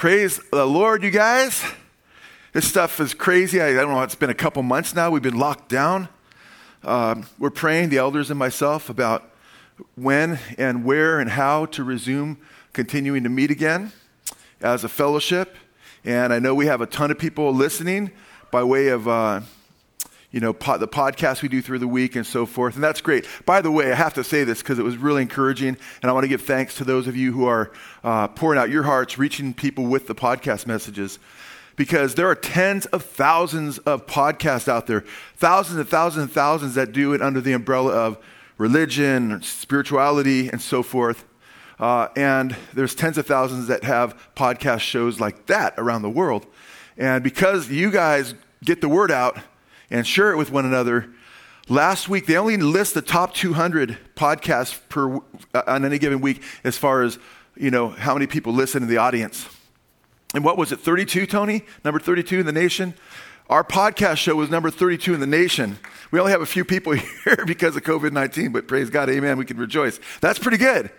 Praise the Lord, you guys. This stuff is crazy. I, I don't know, it's been a couple months now. We've been locked down. Um, we're praying, the elders and myself, about when and where and how to resume continuing to meet again as a fellowship. And I know we have a ton of people listening by way of. Uh, you know, the podcast we do through the week and so forth. And that's great. By the way, I have to say this because it was really encouraging. And I want to give thanks to those of you who are uh, pouring out your hearts, reaching people with the podcast messages. Because there are tens of thousands of podcasts out there, thousands and thousands and thousands that do it under the umbrella of religion, spirituality, and so forth. Uh, and there's tens of thousands that have podcast shows like that around the world. And because you guys get the word out, and share it with one another. Last week, they only list the top 200 podcasts per, uh, on any given week as far as, you know, how many people listen in the audience. And what was it, 32, Tony? Number 32 in the nation? Our podcast show was number 32 in the nation. We only have a few people here because of COVID 19, but praise God, amen, we can rejoice. That's pretty good.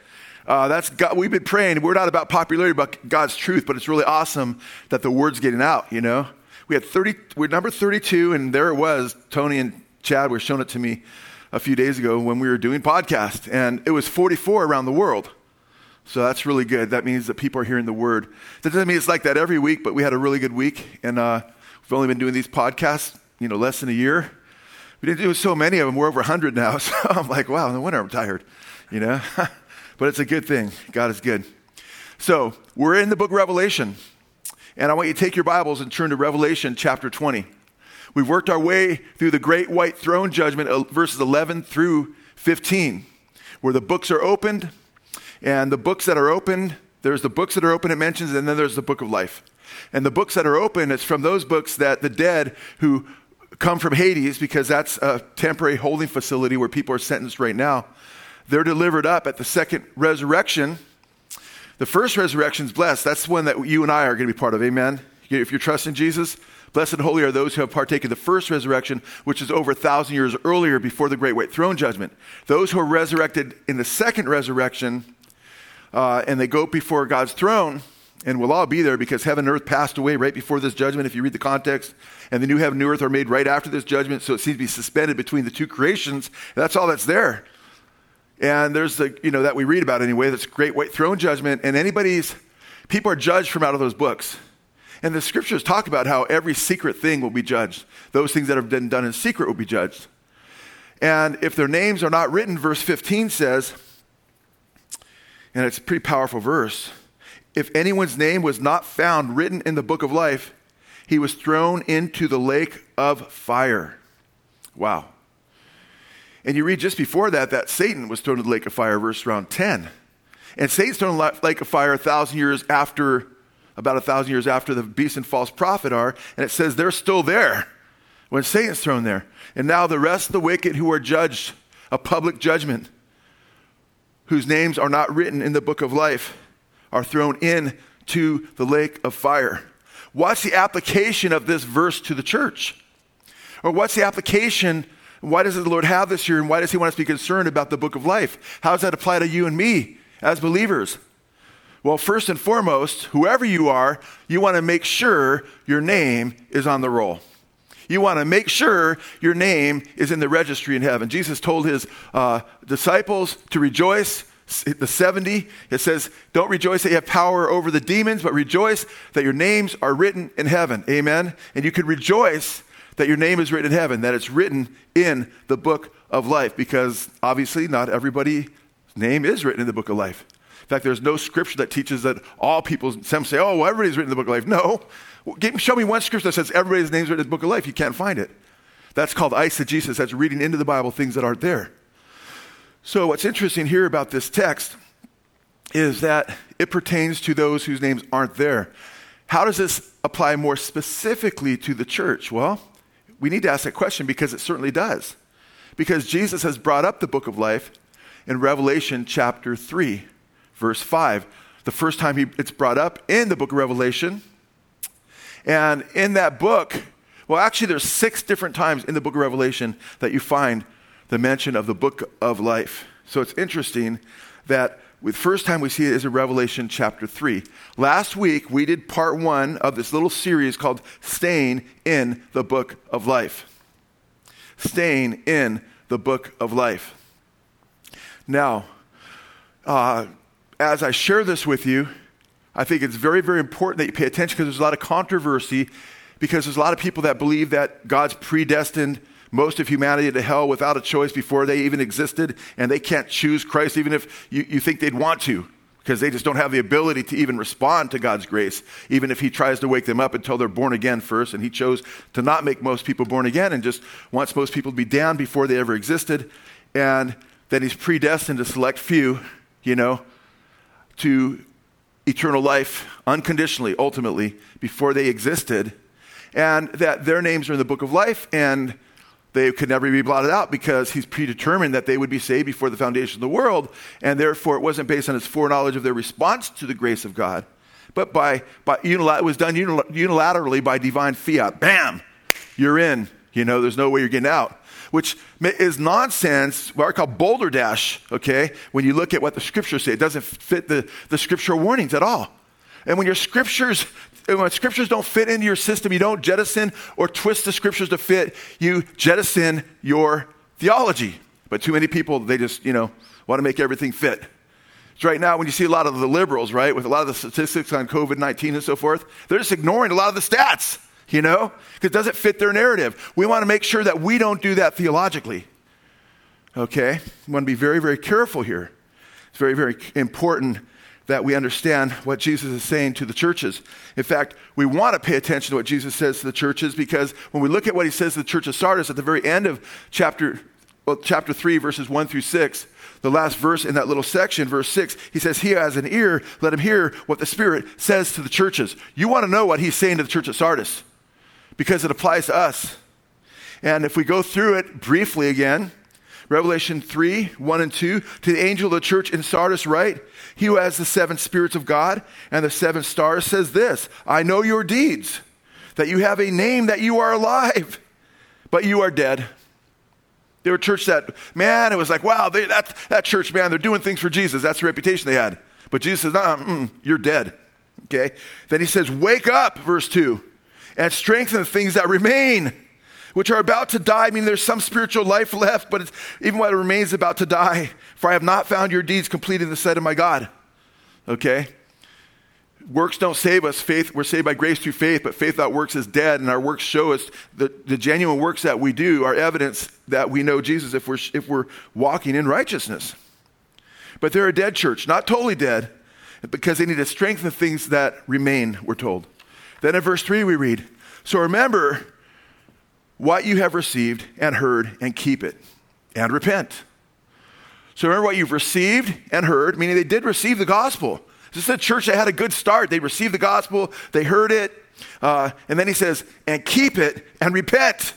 Uh, that's God, we've been praying. We're not about popularity, but God's truth, but it's really awesome that the word's getting out, you know? We had 30, we're number 32, and there it was. Tony and Chad were showing it to me a few days ago when we were doing podcast, and it was 44 around the world. So that's really good. That means that people are hearing the word. That doesn't mean it's like that every week, but we had a really good week, and uh, we've only been doing these podcasts, you know, less than a year. We didn't do so many of them. We're over 100 now, so I'm like, wow, no wonder I'm tired, you know. but it's a good thing. God is good. So we're in the book of Revelation. And I want you to take your Bibles and turn to Revelation chapter 20. We've worked our way through the great white throne judgment, uh, verses 11 through 15, where the books are opened. And the books that are open, there's the books that are open, it mentions, and then there's the book of life. And the books that are open, it's from those books that the dead who come from Hades, because that's a temporary holding facility where people are sentenced right now, they're delivered up at the second resurrection the first resurrection is blessed. That's the one that you and I are going to be part of. Amen. If you're trusting Jesus, blessed and holy are those who have partaken the first resurrection, which is over a thousand years earlier before the great white throne judgment. Those who are resurrected in the second resurrection, uh, and they go before God's throne, and we'll all be there because heaven and earth passed away right before this judgment, if you read the context. And the new heaven and new earth are made right after this judgment, so it seems to be suspended between the two creations. That's all that's there. And there's the, you know, that we read about anyway, that's great white throne judgment. And anybody's, people are judged from out of those books. And the scriptures talk about how every secret thing will be judged. Those things that have been done in secret will be judged. And if their names are not written, verse 15 says, and it's a pretty powerful verse if anyone's name was not found written in the book of life, he was thrown into the lake of fire. Wow. And you read just before that that Satan was thrown into the lake of fire, verse around 10. And Satan's thrown into the lake of fire a thousand years after, about a thousand years after the beast and false prophet are. And it says they're still there when Satan's thrown there. And now the rest of the wicked who are judged, a public judgment, whose names are not written in the book of life, are thrown into the lake of fire. What's the application of this verse to the church? Or what's the application why does the Lord have this here, and why does He want us to be concerned about the book of life? How does that apply to you and me as believers? Well, first and foremost, whoever you are, you want to make sure your name is on the roll. You want to make sure your name is in the registry in heaven. Jesus told his uh, disciples to rejoice. The 70, it says, Don't rejoice that you have power over the demons, but rejoice that your names are written in heaven. Amen. And you can rejoice that your name is written in heaven, that it's written in the book of life, because obviously not everybody's name is written in the book of life. In fact, there's no scripture that teaches that all people, some say, oh, well, everybody's written in the book of life. No. Show me one scripture that says everybody's name's written in the book of life. You can't find it. That's called eisegesis. That's reading into the Bible things that aren't there. So, what's interesting here about this text is that it pertains to those whose names aren't there. How does this apply more specifically to the church? Well, we need to ask that question because it certainly does. Because Jesus has brought up the book of life in Revelation chapter 3, verse 5. The first time he, it's brought up in the book of Revelation. And in that book, well, actually, there's six different times in the book of Revelation that you find the mention of the book of life. So it's interesting that the first time we see it is in Revelation chapter 3. Last week, we did part one of this little series called Staying in the Book of Life. Staying in the Book of Life. Now, uh, as I share this with you, I think it's very, very important that you pay attention because there's a lot of controversy because there's a lot of people that believe that God's predestined most of humanity to hell without a choice before they even existed, and they can't choose Christ even if you, you think they'd want to, because they just don't have the ability to even respond to God's grace, even if He tries to wake them up until they're born again first. And He chose to not make most people born again and just wants most people to be damned before they ever existed. And then He's predestined to select few, you know, to eternal life unconditionally, ultimately, before they existed. And that their names are in the book of life, and they could never be blotted out because he's predetermined that they would be saved before the foundation of the world, and therefore it wasn't based on his foreknowledge of their response to the grace of God, but by, by unilater- it was done unilaterally by divine fiat. Bam, you're in. You know, there's no way you're getting out. Which is nonsense, what I call boulder dash, okay? When you look at what the scriptures say, it doesn't fit the, the scriptural warnings at all. And when your scriptures when scriptures don't fit into your system, you don't jettison or twist the scriptures to fit, you jettison your theology. But too many people, they just, you know, want to make everything fit. So right now, when you see a lot of the liberals, right, with a lot of the statistics on COVID 19 and so forth, they're just ignoring a lot of the stats, you know, because it doesn't fit their narrative. We want to make sure that we don't do that theologically. Okay? We want to be very, very careful here. It's very, very important that we understand what Jesus is saying to the churches. In fact, we want to pay attention to what Jesus says to the churches because when we look at what he says to the church of Sardis at the very end of chapter, well, chapter 3, verses 1 through 6, the last verse in that little section, verse 6, he says, He has an ear, let him hear what the Spirit says to the churches. You want to know what he's saying to the church of Sardis because it applies to us. And if we go through it briefly again, Revelation 3 1 and 2, to the angel of the church in Sardis, write, He who has the seven spirits of God and the seven stars says this I know your deeds, that you have a name, that you are alive, but you are dead. They were a church that, man, it was like, wow, they, that, that church, man, they're doing things for Jesus. That's the reputation they had. But Jesus says, nah, mm, you're dead. Okay? Then he says, wake up, verse 2, and strengthen the things that remain which are about to die, I mean, there's some spiritual life left, but it's even it remains about to die. For I have not found your deeds complete in the sight of my God. Okay? Works don't save us. Faith, we're saved by grace through faith, but faith without works is dead, and our works show us the, the genuine works that we do are evidence that we know Jesus if we're, if we're walking in righteousness. But they're a dead church, not totally dead, because they need to strengthen things that remain, we're told. Then in verse 3, we read, So remember what you have received and heard and keep it and repent. So remember what you've received and heard, meaning they did receive the gospel. This is a church that had a good start. They received the gospel, they heard it, uh, and then he says, and keep it and repent.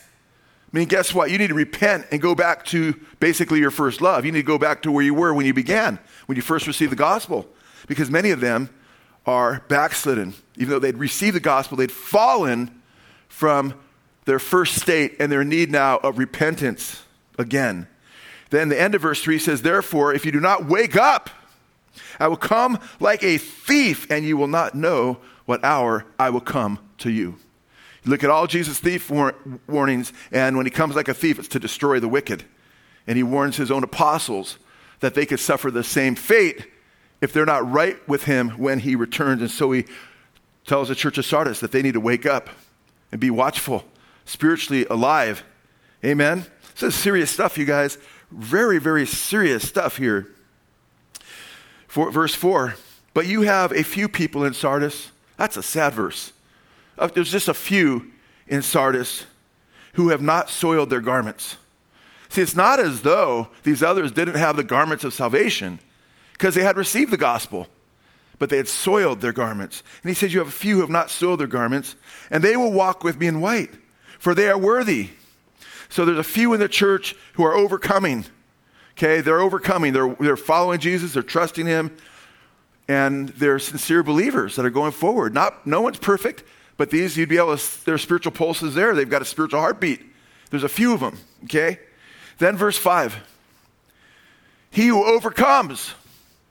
I mean, guess what? You need to repent and go back to basically your first love. You need to go back to where you were when you began, when you first received the gospel. Because many of them are backslidden. Even though they'd received the gospel, they'd fallen from their first state and their need now of repentance again. Then the end of verse 3 says, Therefore, if you do not wake up, I will come like a thief, and you will not know what hour I will come to you. Look at all Jesus' thief war- warnings, and when he comes like a thief, it's to destroy the wicked. And he warns his own apostles that they could suffer the same fate if they're not right with him when he returns. And so he tells the church of Sardis that they need to wake up and be watchful spiritually alive. Amen? This is serious stuff, you guys. Very, very serious stuff here. For, verse 4 But you have a few people in Sardis. That's a sad verse. Uh, there's just a few in Sardis who have not soiled their garments. See, it's not as though these others didn't have the garments of salvation because they had received the gospel, but they had soiled their garments. And he says, You have a few who have not soiled their garments, and they will walk with me in white for they are worthy. So there's a few in the church who are overcoming. Okay, they're overcoming. They're, they're following Jesus, they're trusting him, and they're sincere believers that are going forward. Not, no one's perfect, but these, you'd be able to, their spiritual pulses there. They've got a spiritual heartbeat. There's a few of them, okay? Then verse 5 He who overcomes,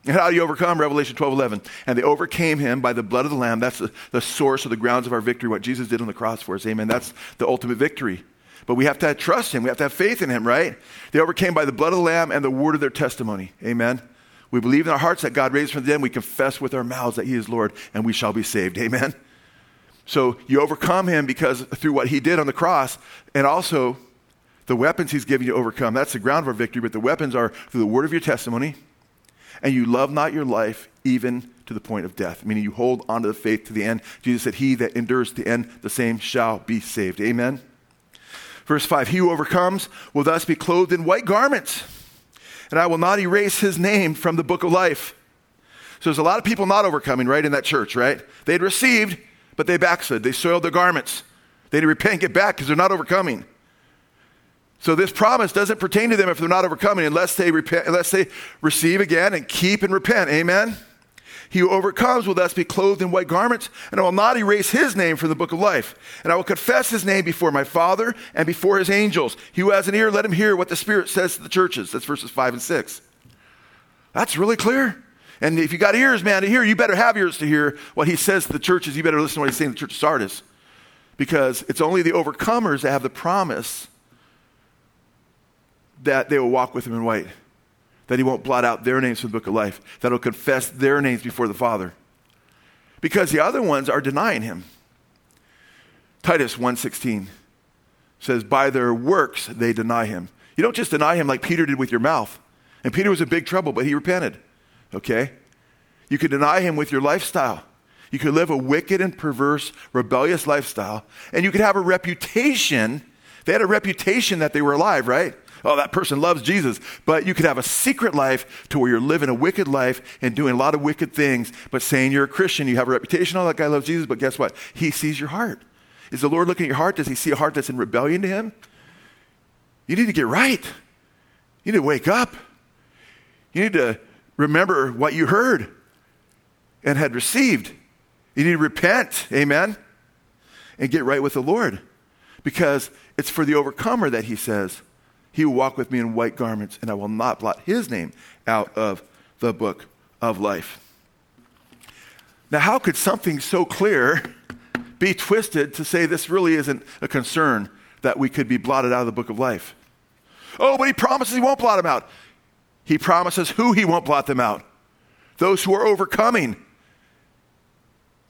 And how do you overcome? Revelation 12 11. And they overcame him by the blood of the Lamb. That's the, the source of the grounds of our victory, what Jesus did on the cross for us. Amen. That's the ultimate victory. But we have to trust him. We have to have faith in him, right? They overcame by the blood of the Lamb and the word of their testimony. Amen. We believe in our hearts that God raised from the dead. We confess with our mouths that he is Lord, and we shall be saved. Amen. So you overcome him because through what he did on the cross, and also the weapons he's given you to overcome. That's the ground of our victory, but the weapons are through the word of your testimony, and you love not your life even to the point of death, meaning you hold on to the faith to the end. Jesus said, He that endures to the end, the same shall be saved. Amen. Verse 5 He who overcomes will thus be clothed in white garments, and I will not erase his name from the book of life. So there's a lot of people not overcoming, right, in that church, right? They'd received, but they backslid. They soiled their garments. They didn't repent and get back because they're not overcoming. So this promise doesn't pertain to them if they're not overcoming unless they repent, unless they receive again and keep and repent. Amen. He who overcomes will thus be clothed in white garments, and I will not erase his name from the book of life. And I will confess his name before my Father and before his angels. He who has an ear, let him hear what the Spirit says to the churches. That's verses 5 and 6. That's really clear. And if you got ears, man, to hear, you better have ears to hear what he says to the churches. You better listen to what he's saying to the church of Sardis. Because it's only the overcomers that have the promise that they will walk with him in white that he won't blot out their names from the book of life, that he'll confess their names before the Father. Because the other ones are denying him. Titus 1:16 says, "By their works they deny him." You don't just deny him like Peter did with your mouth. And Peter was in big trouble, but he repented. Okay? You could deny him with your lifestyle. You could live a wicked and perverse, rebellious lifestyle, and you could have a reputation. They had a reputation that they were alive, right? Oh, that person loves Jesus. But you could have a secret life to where you're living a wicked life and doing a lot of wicked things, but saying you're a Christian, you have a reputation, oh, that guy loves Jesus, but guess what? He sees your heart. Is the Lord looking at your heart? Does he see a heart that's in rebellion to him? You need to get right. You need to wake up. You need to remember what you heard and had received. You need to repent, amen, and get right with the Lord. Because it's for the overcomer that he says, he will walk with me in white garments, and I will not blot his name out of the book of life. Now, how could something so clear be twisted to say this really isn't a concern that we could be blotted out of the book of life? Oh, but he promises he won't blot them out. He promises who he won't blot them out those who are overcoming,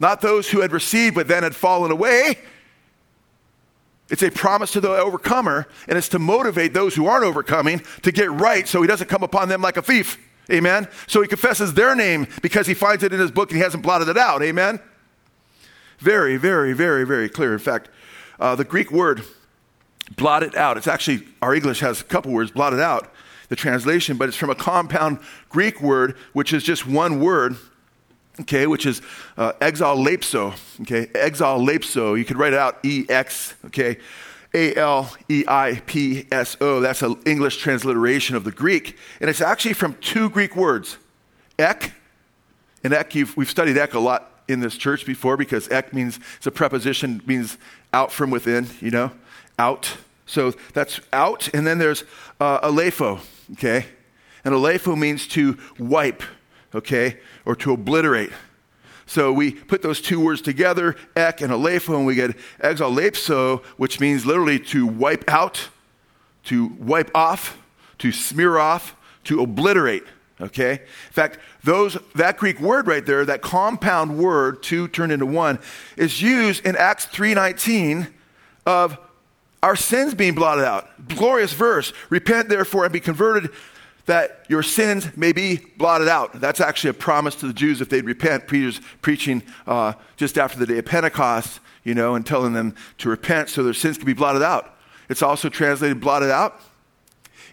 not those who had received but then had fallen away. It's a promise to the overcomer, and it's to motivate those who aren't overcoming to get right so he doesn't come upon them like a thief. Amen? So he confesses their name because he finds it in his book and he hasn't blotted it out. Amen? Very, very, very, very clear. In fact, uh, the Greek word blotted out, it's actually, our English has a couple words, blotted out, the translation, but it's from a compound Greek word, which is just one word okay, which is uh, exaleipso, okay, exaleipso. You could write it out E X, okay, A L E I P S O. That's an English transliteration of the Greek, and it's actually from two Greek words, ek, and ek. we've studied ek a lot in this church before because ek means it's a preposition means out from within, you know, out. So that's out, and then there's uh, aleipho, okay, and aleipho means to wipe okay, or to obliterate. So we put those two words together, ek and aleipho, and we get exaleipso, which means literally to wipe out, to wipe off, to smear off, to obliterate. Okay? In fact, those, that Greek word right there, that compound word, two turned into one, is used in Acts 3.19 of our sins being blotted out. Glorious verse. Repent therefore and be converted that your sins may be blotted out. That's actually a promise to the Jews if they'd repent. Peter's preaching uh, just after the day of Pentecost, you know, and telling them to repent so their sins can be blotted out. It's also translated blotted out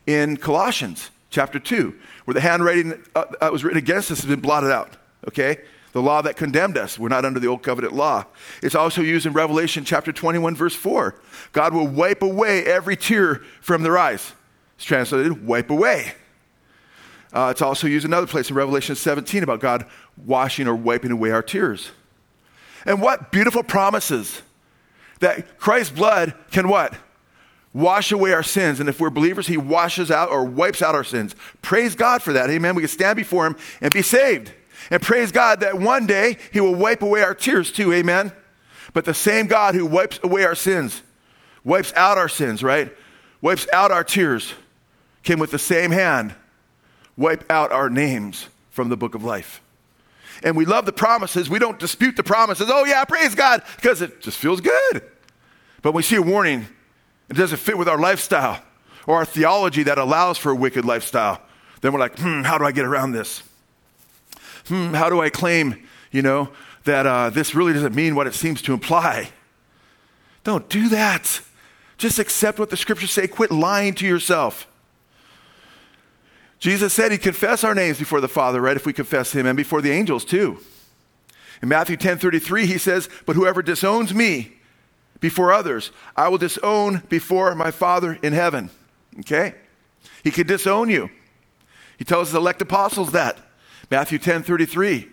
in Colossians chapter 2, where the handwriting uh, that was written against us has been blotted out, okay? The law that condemned us. We're not under the old covenant law. It's also used in Revelation chapter 21, verse 4. God will wipe away every tear from their eyes. It's translated wipe away. Uh, it's also used another place in Revelation 17 about God washing or wiping away our tears. And what beautiful promises that Christ's blood can what? wash away our sins. And if we're believers, He washes out or wipes out our sins. Praise God for that. Amen. We can stand before Him and be saved. And praise God that one day He will wipe away our tears too. Amen. But the same God who wipes away our sins, wipes out our sins, right? Wipes out our tears, came with the same hand wipe out our names from the book of life. And we love the promises. We don't dispute the promises. Oh, yeah, praise God, because it just feels good. But when we see a warning, it doesn't fit with our lifestyle or our theology that allows for a wicked lifestyle. Then we're like, hmm, how do I get around this? Hmm, how do I claim, you know, that uh, this really doesn't mean what it seems to imply? Don't do that. Just accept what the scriptures say. Quit lying to yourself. Jesus said he'd confess our names before the Father, right? If we confess him and before the angels too. In Matthew 10 33, he says, But whoever disowns me, before others. I will disown before my Father in heaven. Okay? He can disown you. He tells his elect apostles that. Matthew 10 33. In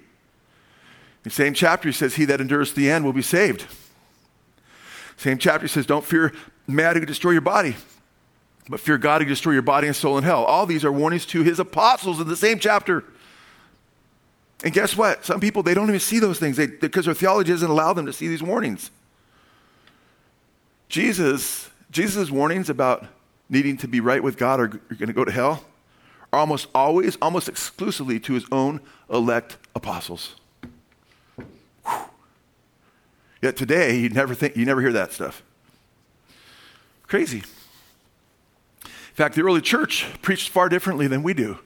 the same chapter, he says, He that endures the end will be saved. Same chapter, he says, Don't fear man who can destroy your body, but fear God who destroy your body and soul in hell. All these are warnings to his apostles in the same chapter. And guess what? Some people, they don't even see those things they, because their theology doesn't allow them to see these warnings. Jesus, Jesus' warnings about needing to be right with God or you're going to go to hell are almost always, almost exclusively to his own elect apostles. Whew. Yet today, you never think, you never hear that stuff. Crazy. Fact, the early church preached far differently than we do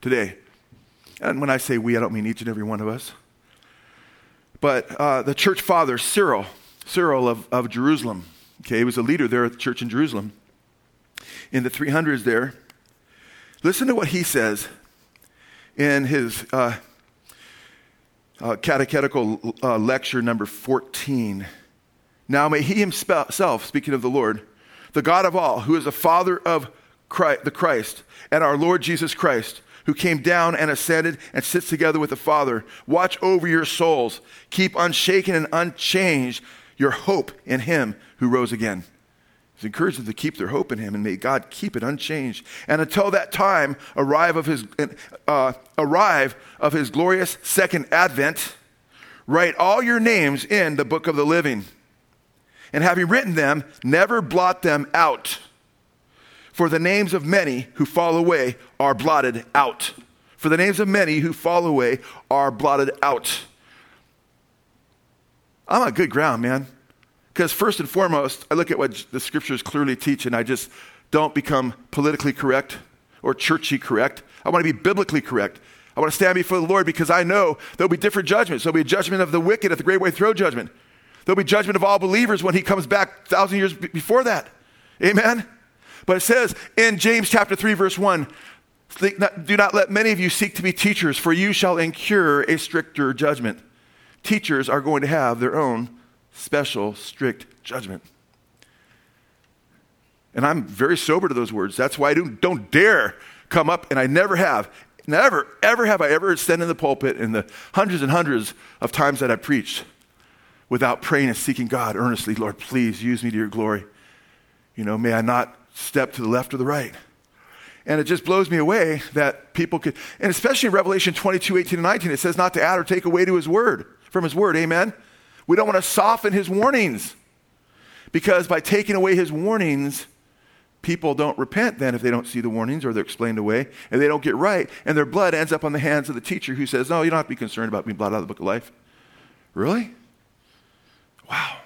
today. And when I say we, I don't mean each and every one of us. But uh, the church father, Cyril, Cyril of, of Jerusalem, Okay, he was a leader there at the church in Jerusalem. In the 300s there, listen to what he says in his uh, uh, catechetical uh, lecture number 14. Now may he himself, speaking of the Lord, the God of all, who is the Father of Christ, the Christ, and our Lord Jesus Christ, who came down and ascended and sits together with the Father, watch over your souls, keep unshaken and unchanged your hope in him who rose again. He's encouraged them to keep their hope in him, and may God keep it unchanged. And until that time arrive of his, uh, arrive of his glorious second advent, write all your names in the book of the living. And having written them, never blot them out. For the names of many who fall away are blotted out. For the names of many who fall away are blotted out. I'm on good ground, man. Because first and foremost, I look at what the scriptures clearly teach and I just don't become politically correct or churchy correct. I want to be biblically correct. I want to stand before the Lord because I know there'll be different judgments. There'll be a judgment of the wicked at the great white throne judgment. There'll be judgment of all believers when he comes back thousand years before that. Amen? But it says in James chapter 3, verse 1, do not let many of you seek to be teachers, for you shall incur a stricter judgment teachers are going to have their own special, strict judgment. And I'm very sober to those words. That's why I don't, don't dare come up, and I never have. Never, ever have I ever stand in the pulpit in the hundreds and hundreds of times that I've preached without praying and seeking God earnestly, Lord, please use me to your glory. You know, may I not step to the left or the right. And it just blows me away that people could, and especially in Revelation 22, 18, and 19, it says not to add or take away to his word from His Word. Amen? We don't want to soften His warnings because by taking away His warnings, people don't repent then if they don't see the warnings or they're explained away and they don't get right and their blood ends up on the hands of the teacher who says, No, you don't have to be concerned about being blotted out of the book of life. Really? Wow.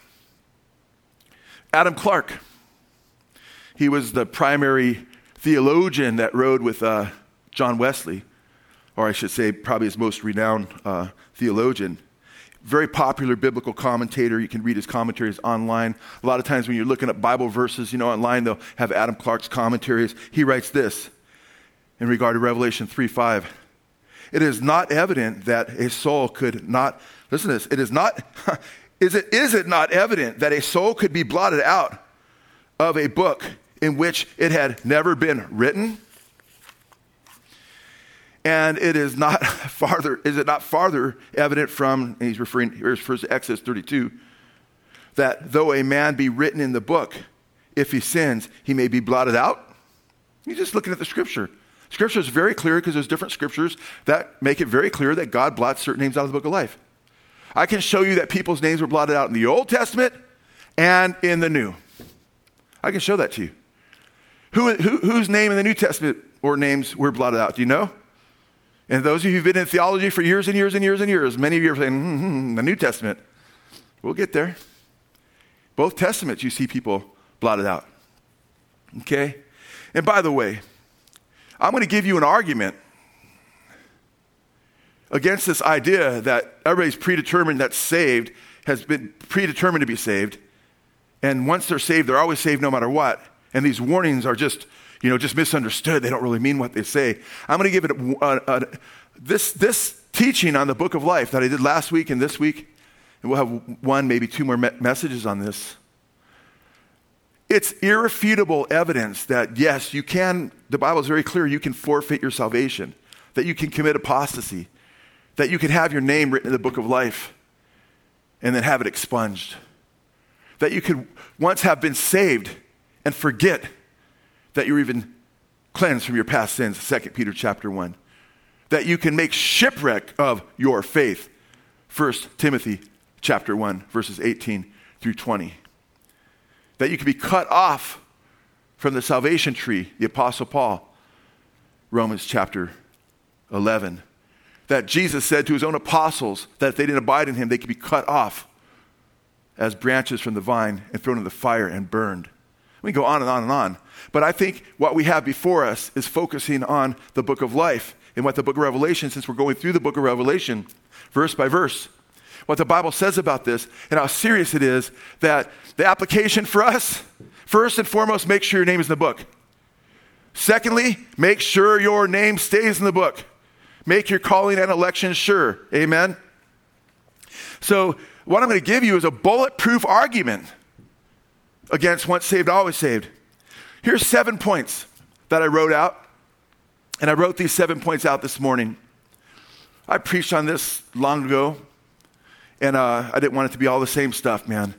Adam Clarke. He was the primary theologian that rode with uh, John Wesley, or I should say, probably his most renowned uh, theologian very popular biblical commentator. You can read his commentaries online. A lot of times when you're looking at Bible verses, you know, online, they'll have Adam Clarke's commentaries. He writes this in regard to Revelation 3 5. It is not evident that a soul could not, listen to this, it is not, is it, is it not evident that a soul could be blotted out of a book in which it had never been written? And it is not farther, is it not farther evident from, and he's referring, he refers to Exodus 32, that though a man be written in the book, if he sins, he may be blotted out. You're just looking at the scripture. Scripture is very clear because there's different scriptures that make it very clear that God blots certain names out of the book of life. I can show you that people's names were blotted out in the Old Testament and in the New. I can show that to you. Who, who, whose name in the New Testament or names were blotted out? Do you know? And those of you who've been in theology for years and years and years and years, many of you are saying, mm-hmm, the New Testament. We'll get there. Both Testaments, you see people blotted out. Okay? And by the way, I'm going to give you an argument against this idea that everybody's predetermined that's saved has been predetermined to be saved. And once they're saved, they're always saved no matter what. And these warnings are just, you know, just misunderstood. They don't really mean what they say. I'm going to give it a, a, a, this, this teaching on the book of life that I did last week and this week. And we'll have one, maybe two more me- messages on this. It's irrefutable evidence that, yes, you can, the Bible is very clear, you can forfeit your salvation, that you can commit apostasy, that you can have your name written in the book of life and then have it expunged, that you could once have been saved and forget that you're even cleansed from your past sins, 2 Peter chapter 1, that you can make shipwreck of your faith, 1 Timothy chapter 1, verses 18 through 20 that you can be cut off from the salvation tree, the Apostle Paul, Romans chapter 11. That Jesus said to his own apostles that if they didn't abide in him, they could be cut off as branches from the vine and thrown in the fire and burned. We can go on and on and on. But I think what we have before us is focusing on the book of life and what the book of Revelation, since we're going through the book of Revelation, verse by verse, what the Bible says about this and how serious it is that the application for us first and foremost, make sure your name is in the book. Secondly, make sure your name stays in the book. Make your calling and election sure. Amen. So, what I'm going to give you is a bulletproof argument against once saved, always saved. Here's seven points that I wrote out. And I wrote these seven points out this morning. I preached on this long ago, and uh, I didn't want it to be all the same stuff, man.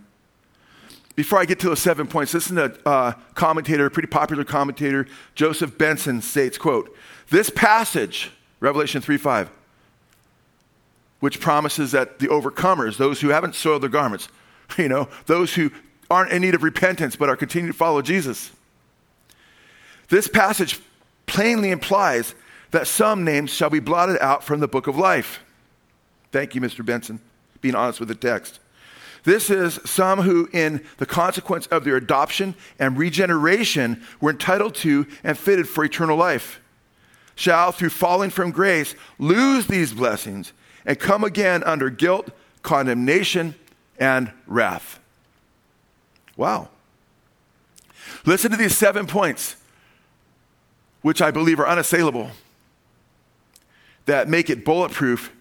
Before I get to those seven points, listen to a uh, commentator, a pretty popular commentator, Joseph Benson states, quote, this passage, Revelation 3 5, which promises that the overcomers, those who haven't soiled their garments, you know, those who aren't in need of repentance but are continuing to follow Jesus. This passage plainly implies that some names shall be blotted out from the book of life. Thank you, Mr. Benson being honest with the text. This is some who, in the consequence of their adoption and regeneration, were entitled to and fitted for eternal life, shall, through falling from grace, lose these blessings and come again under guilt, condemnation, and wrath. Wow. Listen to these seven points, which I believe are unassailable, that make it bulletproof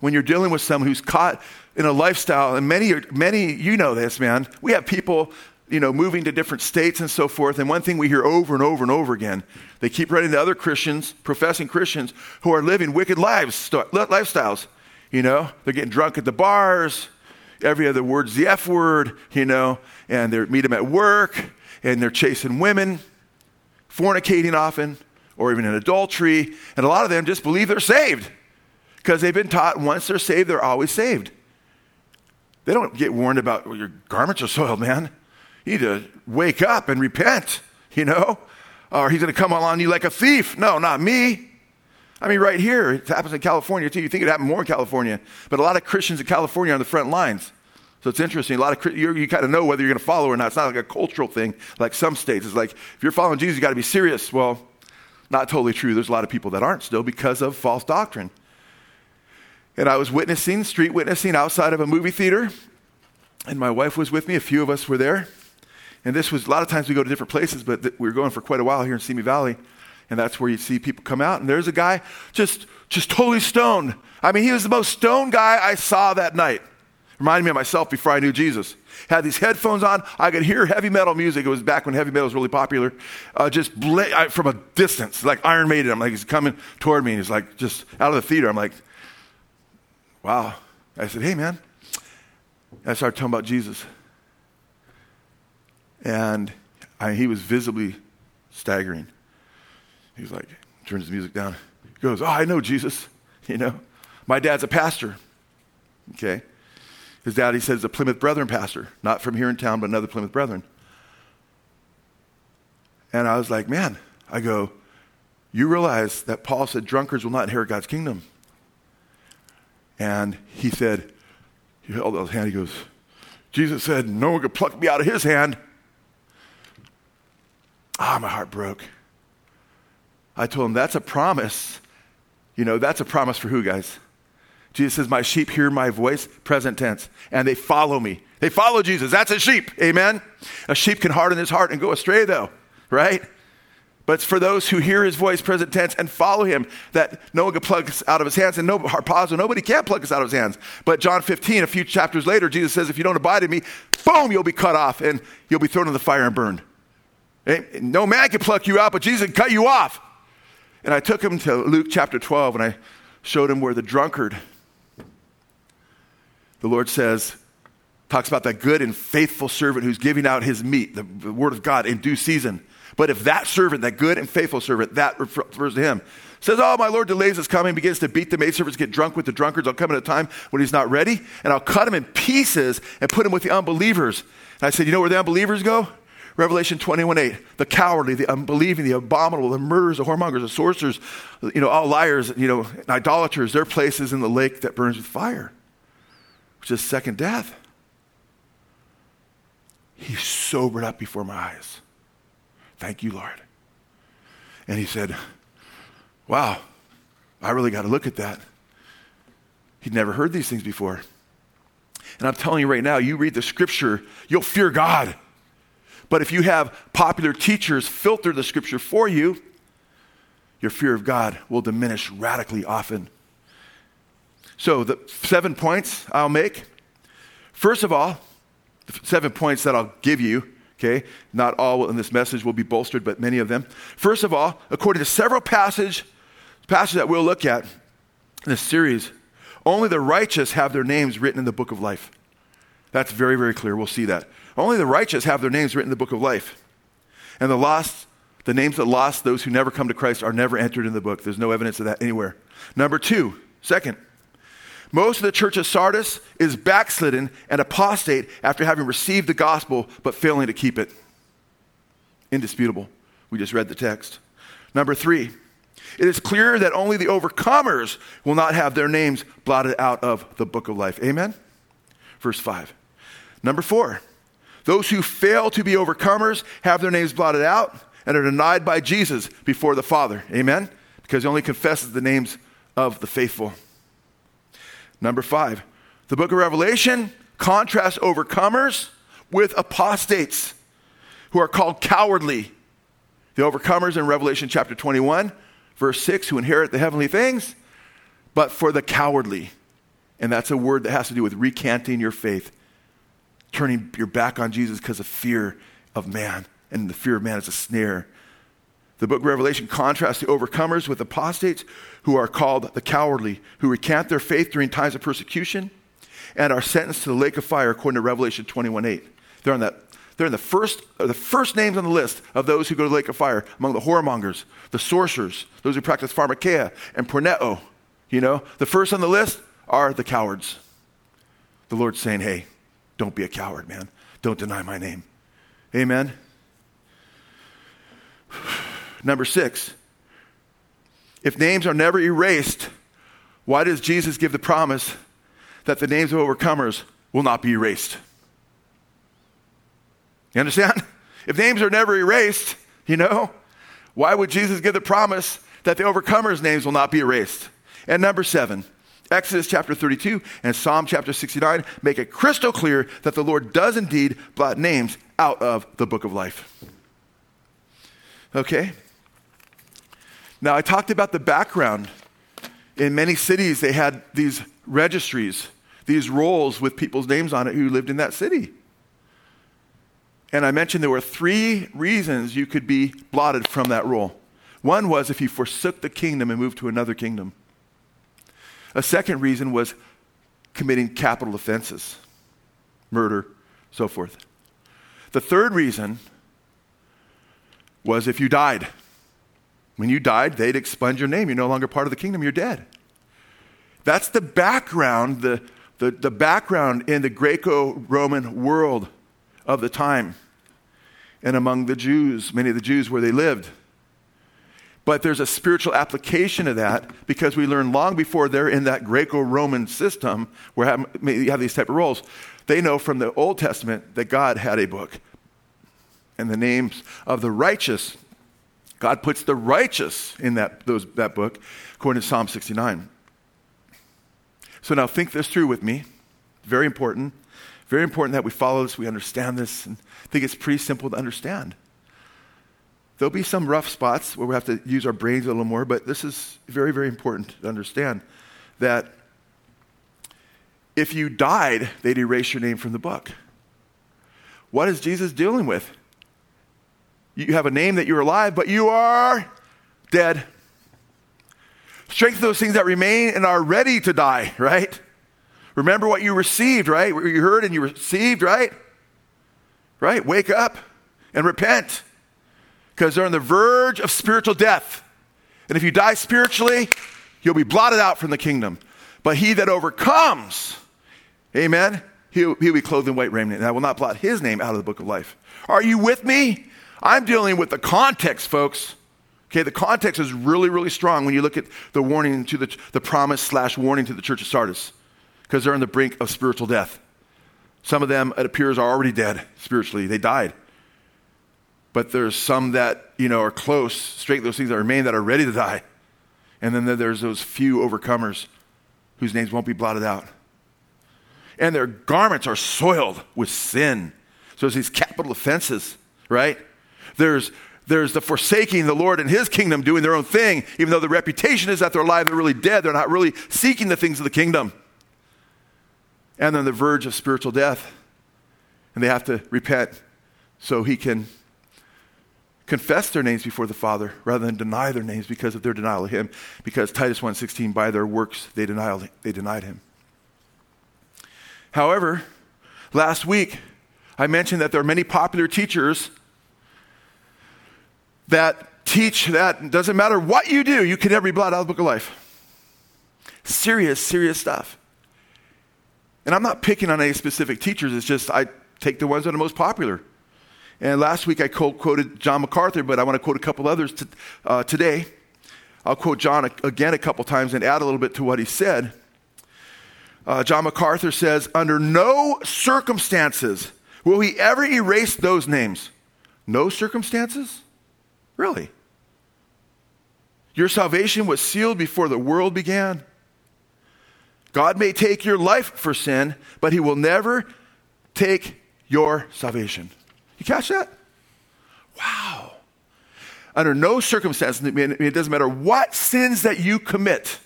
when you're dealing with someone who's caught in a lifestyle, and many, many, you know this, man. We have people, you know, moving to different states and so forth. And one thing we hear over and over and over again, they keep running to other Christians, professing Christians, who are living wicked lives, lifestyles. You know, they're getting drunk at the bars. Every other word's the F word, you know, and they meet them at work, and they're chasing women, fornicating often, or even in adultery. And a lot of them just believe they're saved because they've been taught once they're saved, they're always saved. They don't get warned about well, your garments are soiled, man. You need to wake up and repent, you know? Or he's going to come on you like a thief. No, not me. I mean, right here, it happens in California too. You think it happened more in California, but a lot of Christians in California are on the front lines. So it's interesting. A lot of you, you kind of know whether you're going to follow or not. It's not like a cultural thing like some states. It's like if you're following Jesus, you got to be serious. Well, not totally true. There's a lot of people that aren't still because of false doctrine and I was witnessing, street witnessing outside of a movie theater. And my wife was with me. A few of us were there. And this was, a lot of times we go to different places, but th- we were going for quite a while here in Simi Valley. And that's where you see people come out. And there's a guy just, just totally stoned. I mean, he was the most stoned guy I saw that night. Reminded me of myself before I knew Jesus. Had these headphones on. I could hear heavy metal music. It was back when heavy metal was really popular. Uh, just bla- I, from a distance, like Iron Maiden. I'm like, he's coming toward me. And he's like, just out of the theater. I'm like, Wow. I said, hey, man. I started talking about Jesus. And I, he was visibly staggering. He was like, turns the music down. He goes, Oh, I know Jesus. You know, my dad's a pastor. Okay. His dad, he says, a Plymouth Brethren pastor, not from here in town, but another Plymouth Brethren. And I was like, man, I go, you realize that Paul said drunkards will not inherit God's kingdom. And he said, he held out his hand, he goes, Jesus said, no one could pluck me out of his hand. Ah, my heart broke. I told him, that's a promise. You know, that's a promise for who, guys? Jesus says, My sheep hear my voice, present tense, and they follow me. They follow Jesus. That's a sheep. Amen. A sheep can harden his heart and go astray, though, right? But it's for those who hear his voice, present tense, and follow him that no one can pluck us out of his hands. And no, pause, nobody can pluck us out of his hands. But John 15, a few chapters later, Jesus says, If you don't abide in me, boom, you'll be cut off and you'll be thrown in the fire and burned. No man can pluck you out, but Jesus can cut you off. And I took him to Luke chapter 12 and I showed him where the drunkard, the Lord says, talks about that good and faithful servant who's giving out his meat, the, the word of God, in due season. But if that servant, that good and faithful servant, that refers to him, says, Oh, my Lord delays his coming, begins to beat the maidservants, get drunk with the drunkards. I'll come at a time when he's not ready, and I'll cut him in pieces and put him with the unbelievers. And I said, You know where the unbelievers go? Revelation 21 8. The cowardly, the unbelieving, the abominable, the murderers, the whoremongers, the sorcerers, you know, all liars, you know, idolaters, their places in the lake that burns with fire, which is second death. He sobered up before my eyes. Thank you, Lord. And he said, Wow, I really got to look at that. He'd never heard these things before. And I'm telling you right now, you read the scripture, you'll fear God. But if you have popular teachers filter the scripture for you, your fear of God will diminish radically often. So, the seven points I'll make. First of all, the seven points that I'll give you, okay, not all in this message will be bolstered, but many of them. First of all, according to several passage, passages that we'll look at in this series, only the righteous have their names written in the book of life. That's very, very clear. We'll see that. Only the righteous have their names written in the book of life. And the lost, the names that lost, those who never come to Christ, are never entered in the book. There's no evidence of that anywhere. Number two, second, most of the church of Sardis is backslidden and apostate after having received the gospel but failing to keep it. Indisputable. We just read the text. Number three, it is clear that only the overcomers will not have their names blotted out of the book of life. Amen? Verse 5. Number four, those who fail to be overcomers have their names blotted out and are denied by Jesus before the Father. Amen? Because he only confesses the names of the faithful. Number five, the book of Revelation contrasts overcomers with apostates who are called cowardly. The overcomers in Revelation chapter 21, verse 6, who inherit the heavenly things, but for the cowardly. And that's a word that has to do with recanting your faith turning your back on Jesus because of fear of man. And the fear of man is a snare. The book of Revelation contrasts the overcomers with apostates who are called the cowardly, who recant their faith during times of persecution and are sentenced to the lake of fire according to Revelation 21 8. They're on that. They're in the first, uh, the first names on the list of those who go to the lake of fire among the whoremongers, the sorcerers, those who practice pharmakeia and porneo. You know, the first on the list are the cowards. The Lord's saying, hey, don't be a coward, man. Don't deny my name. Amen. Number six, if names are never erased, why does Jesus give the promise that the names of overcomers will not be erased? You understand? If names are never erased, you know, why would Jesus give the promise that the overcomers' names will not be erased? And number seven, Exodus chapter 32 and Psalm chapter 69 make it crystal clear that the Lord does indeed blot names out of the book of life. Okay? Now, I talked about the background. In many cities, they had these registries, these rolls with people's names on it who lived in that city. And I mentioned there were three reasons you could be blotted from that roll. One was if you forsook the kingdom and moved to another kingdom. A second reason was committing capital offenses, murder, so forth. The third reason was if you died. When you died, they'd expunge your name. You're no longer part of the kingdom, you're dead. That's the background, the, the, the background in the Greco Roman world of the time and among the Jews, many of the Jews where they lived. But there's a spiritual application of that because we learn long before they're in that Greco Roman system where you have these type of rolls. They know from the Old Testament that God had a book and the names of the righteous. God puts the righteous in that, those, that book, according to Psalm 69. So now think this through with me. Very important. Very important that we follow this, we understand this, and I think it's pretty simple to understand. There'll be some rough spots where we have to use our brains a little more, but this is very, very important to understand that if you died, they'd erase your name from the book. What is Jesus dealing with? You have a name that you're alive, but you are dead. Strengthen those things that remain and are ready to die, right? Remember what you received, right? What you heard and you received, right? Right? Wake up and repent because they're on the verge of spiritual death. And if you die spiritually, you'll be blotted out from the kingdom. But he that overcomes, amen, he'll, he'll be clothed in white raiment, and I will not blot his name out of the book of life. Are you with me? I'm dealing with the context, folks. Okay, the context is really, really strong when you look at the warning to the, the promise slash warning to the church of Sardis, because they're on the brink of spiritual death. Some of them, it appears, are already dead spiritually. They died but there's some that, you know, are close, straight those things that remain that are ready to die. And then there's those few overcomers whose names won't be blotted out. And their garments are soiled with sin. So there's these capital offenses, right? There's there's the forsaking the Lord and his kingdom, doing their own thing, even though the reputation is that they're alive, they're really dead. They're not really seeking the things of the kingdom. And then the verge of spiritual death. And they have to repent so he can confess their names before the Father rather than deny their names because of their denial of him. Because Titus 1.16, by their works they denied, they denied him. However, last week I mentioned that there are many popular teachers that teach that it doesn't matter what you do, you can never be blotted out of the book of life. Serious, serious stuff. And I'm not picking on any specific teachers, it's just I take the ones that are most popular. And last week I quoted John MacArthur, but I want to quote a couple others to, uh, today. I'll quote John again a couple times and add a little bit to what he said. Uh, John MacArthur says, Under no circumstances will he ever erase those names. No circumstances? Really? Your salvation was sealed before the world began. God may take your life for sin, but he will never take your salvation. You catch that? Wow. Under no circumstances, it doesn't matter what sins that you commit.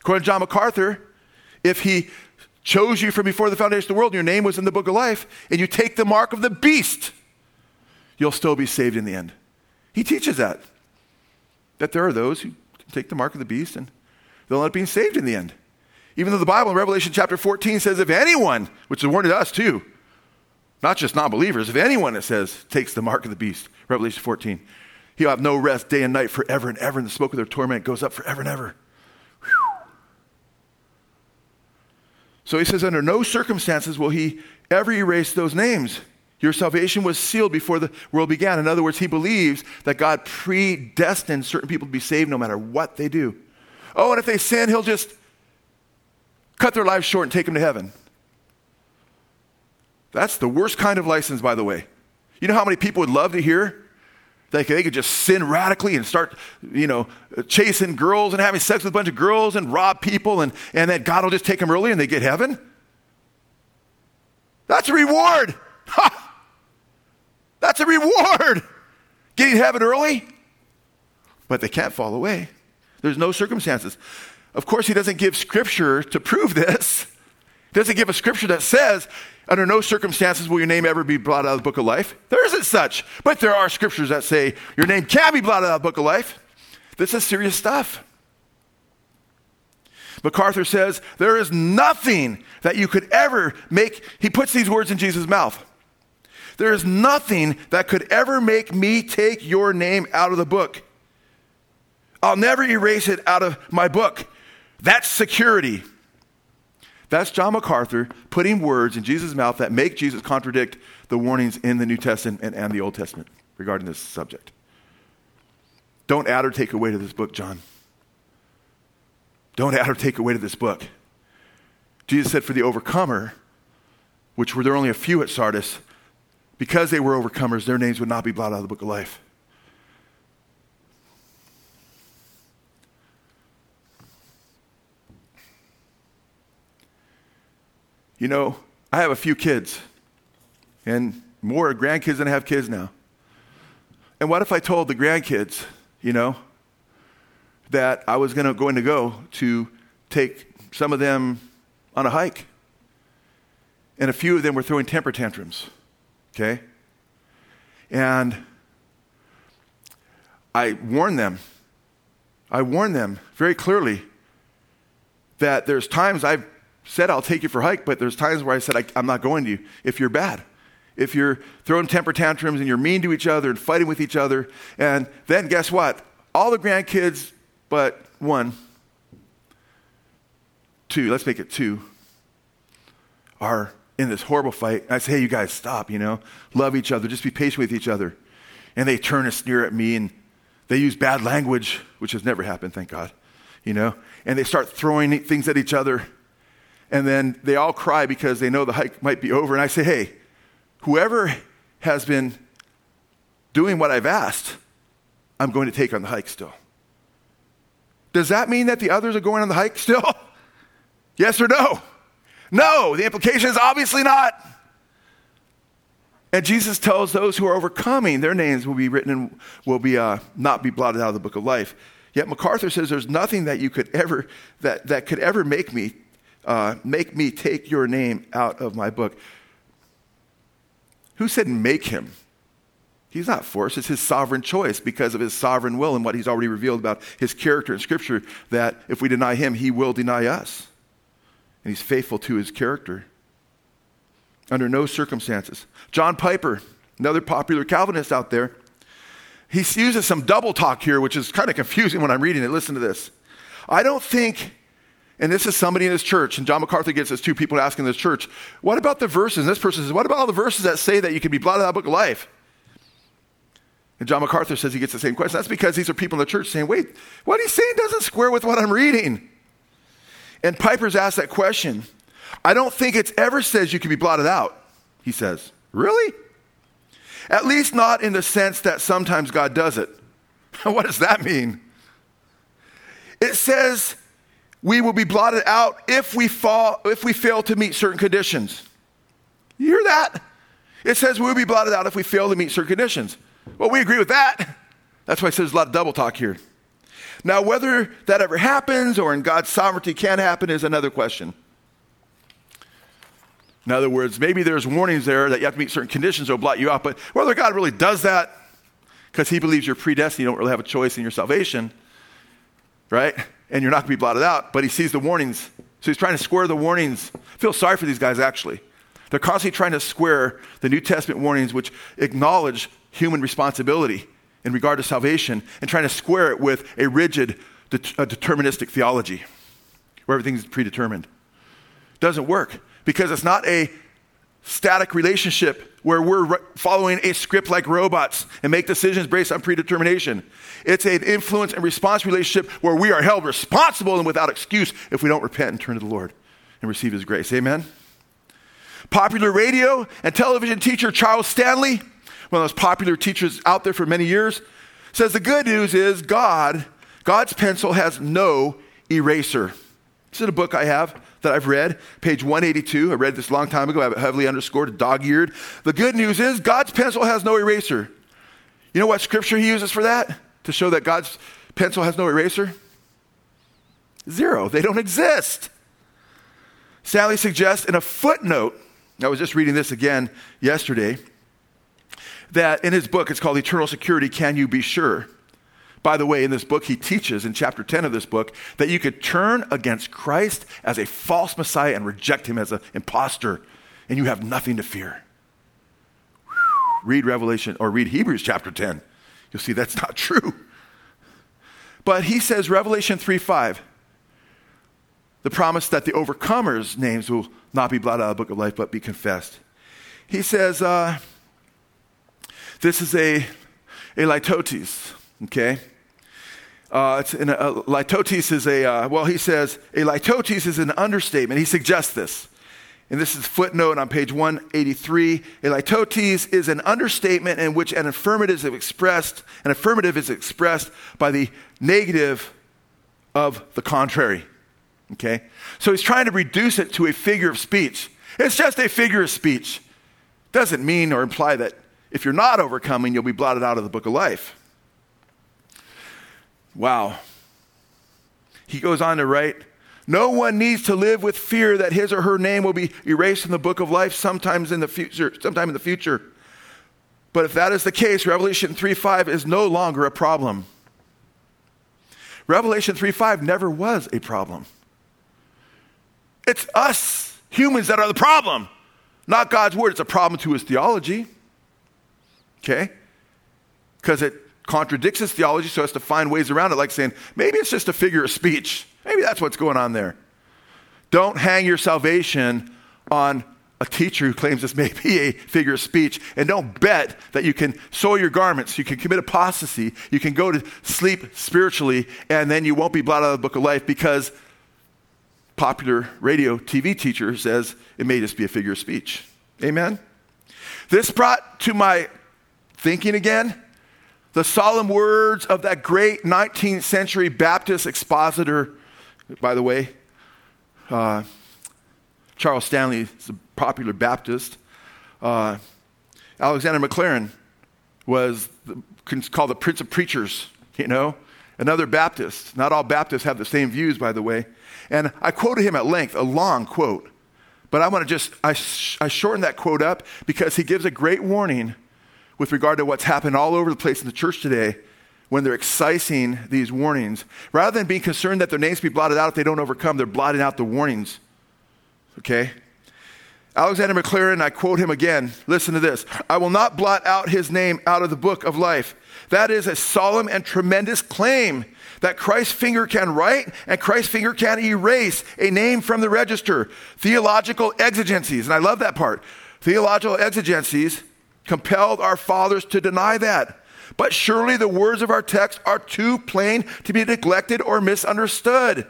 According to John MacArthur, if he chose you from before the foundation of the world and your name was in the book of life, and you take the mark of the beast, you'll still be saved in the end. He teaches that. That there are those who take the mark of the beast and they'll end up being saved in the end. Even though the Bible in Revelation chapter 14 says, if anyone, which is a warning to us too, not just non believers, if anyone, it says, takes the mark of the beast, Revelation 14, he'll have no rest day and night forever and ever, and the smoke of their torment goes up forever and ever. So he says, under no circumstances will he ever erase those names. Your salvation was sealed before the world began. In other words, he believes that God predestined certain people to be saved no matter what they do. Oh, and if they sin, he'll just cut their lives short and take them to heaven. That's the worst kind of license, by the way. You know how many people would love to hear that they could just sin radically and start, you know, chasing girls and having sex with a bunch of girls and rob people and, and that God will just take them early and they get heaven? That's a reward. Ha! That's a reward. Getting heaven early. But they can't fall away. There's no circumstances. Of course, he doesn't give scripture to prove this. Doesn't give a scripture that says under no circumstances will your name ever be blotted out of the book of life. There isn't such. But there are scriptures that say your name can be blotted out of the book of life. This is serious stuff. MacArthur says there is nothing that you could ever make. He puts these words in Jesus' mouth. There is nothing that could ever make me take your name out of the book. I'll never erase it out of my book. That's security. That's John MacArthur putting words in Jesus' mouth that make Jesus contradict the warnings in the New Testament and, and the Old Testament regarding this subject. Don't add or take away to this book, John. Don't add or take away to this book. Jesus said, For the overcomer, which were there only a few at Sardis, because they were overcomers, their names would not be blotted out of the book of life. You know, I have a few kids, and more grandkids than I have kids now. And what if I told the grandkids, you know, that I was to going to go to take some of them on a hike, and a few of them were throwing temper tantrums, okay? And I warned them. I warned them very clearly that there's times I've said I'll take you for a hike, but there's times where I said I, I'm not going to you if you're bad. If you're throwing temper tantrums and you're mean to each other and fighting with each other, and then guess what? All the grandkids, but one, two, let's make it two, are in this horrible fight. I say, hey, you guys, stop, you know, love each other, just be patient with each other. And they turn and sneer at me and they use bad language, which has never happened, thank God, you know, and they start throwing things at each other. And then they all cry because they know the hike might be over. And I say, hey, whoever has been doing what I've asked, I'm going to take on the hike still. Does that mean that the others are going on the hike still? yes or no? No, the implication is obviously not. And Jesus tells those who are overcoming, their names will be written and will be uh, not be blotted out of the book of life. Yet MacArthur says there's nothing that you could ever that, that could ever make me uh, make me take your name out of my book. Who said make him? He's not forced. It's his sovereign choice because of his sovereign will and what he's already revealed about his character in Scripture that if we deny him, he will deny us. And he's faithful to his character under no circumstances. John Piper, another popular Calvinist out there, he uses some double talk here, which is kind of confusing when I'm reading it. Listen to this. I don't think and this is somebody in this church, and John MacArthur gets this two people asking this church, what about the verses? And this person says, what about all the verses that say that you can be blotted out of the book of life? And John MacArthur says he gets the same question. That's because these are people in the church saying, wait, what he's saying doesn't square with what I'm reading. And Piper's asked that question. I don't think it ever says you can be blotted out, he says. Really? At least not in the sense that sometimes God does it. what does that mean? It says we will be blotted out if we fall if we fail to meet certain conditions. You hear that? It says we'll be blotted out if we fail to meet certain conditions. Well, we agree with that. That's why it says a lot of double talk here. Now, whether that ever happens or in God's sovereignty can happen is another question. In other words, maybe there's warnings there that you have to meet certain conditions or blot you out, but whether God really does that because he believes you're predestined, you don't really have a choice in your salvation, right? And you're not going to be blotted out. But he sees the warnings. So he's trying to square the warnings. I feel sorry for these guys, actually. They're constantly trying to square the New Testament warnings, which acknowledge human responsibility in regard to salvation, and trying to square it with a rigid, deterministic theology where everything's predetermined. Doesn't work because it's not a static relationship where we're following a script like robots and make decisions based on predetermination. It's an influence and response relationship where we are held responsible and without excuse if we don't repent and turn to the Lord and receive His grace. Amen? Popular radio and television teacher Charles Stanley, one of those popular teachers out there for many years, says the good news is God, God's pencil has no eraser. This is a book I have that I've read, page 182. I read this a long time ago. I have it heavily underscored, dog eared. The good news is God's pencil has no eraser. You know what scripture he uses for that? To show that God's pencil has no eraser? Zero. They don't exist. Stanley suggests in a footnote, I was just reading this again yesterday, that in his book, it's called Eternal Security Can You Be Sure? By the way, in this book, he teaches in chapter 10 of this book that you could turn against Christ as a false Messiah and reject him as an impostor, and you have nothing to fear. Whew. read Revelation or read Hebrews chapter 10. You'll see that's not true. But he says, Revelation 3 5, the promise that the overcomers' names will not be blotted out of the book of life, but be confessed. He says, uh, this is a, a litotes, okay? Uh, it's in a, a, litotes is a, uh, well, he says, a litotes is an understatement. He suggests this. And this is footnote on page 183. A litotes is an understatement in which an affirmative is expressed, an affirmative is expressed by the negative of the contrary. Okay? So he's trying to reduce it to a figure of speech. It's just a figure of speech. Doesn't mean or imply that if you're not overcoming, you'll be blotted out of the book of life. Wow. He goes on to write no one needs to live with fear that his or her name will be erased from the book of life sometimes in the future, sometime in the future. But if that is the case, Revelation 3:5 is no longer a problem. Revelation 3:5 never was a problem. It's us humans that are the problem, not God's word. It's a problem to his theology. Okay? Because it contradicts his theology, so has to find ways around it, like saying, maybe it's just a figure of speech. Maybe that's what's going on there. Don't hang your salvation on a teacher who claims this may be a figure of speech, and don't bet that you can soil your garments, you can commit apostasy, you can go to sleep spiritually, and then you won't be blotted out of the book of life because popular radio TV teacher says it may just be a figure of speech. Amen? This brought to my thinking again the solemn words of that great 19th century Baptist expositor, by the way, uh, Charles Stanley is a popular Baptist. Uh, Alexander Maclaren was the, called the Prince of Preachers, you know, another Baptist. Not all Baptists have the same views, by the way. And I quoted him at length, a long quote. But I want to just, I, sh- I shorten that quote up because he gives a great warning with regard to what's happened all over the place in the church today when they're excising these warnings. Rather than being concerned that their names be blotted out if they don't overcome, they're blotting out the warnings. Okay? Alexander Maclaren, I quote him again. Listen to this. I will not blot out his name out of the book of life. That is a solemn and tremendous claim that Christ's finger can write and Christ's finger can erase a name from the register. Theological exigencies, and I love that part. Theological exigencies compelled our fathers to deny that. But surely the words of our text are too plain to be neglected or misunderstood.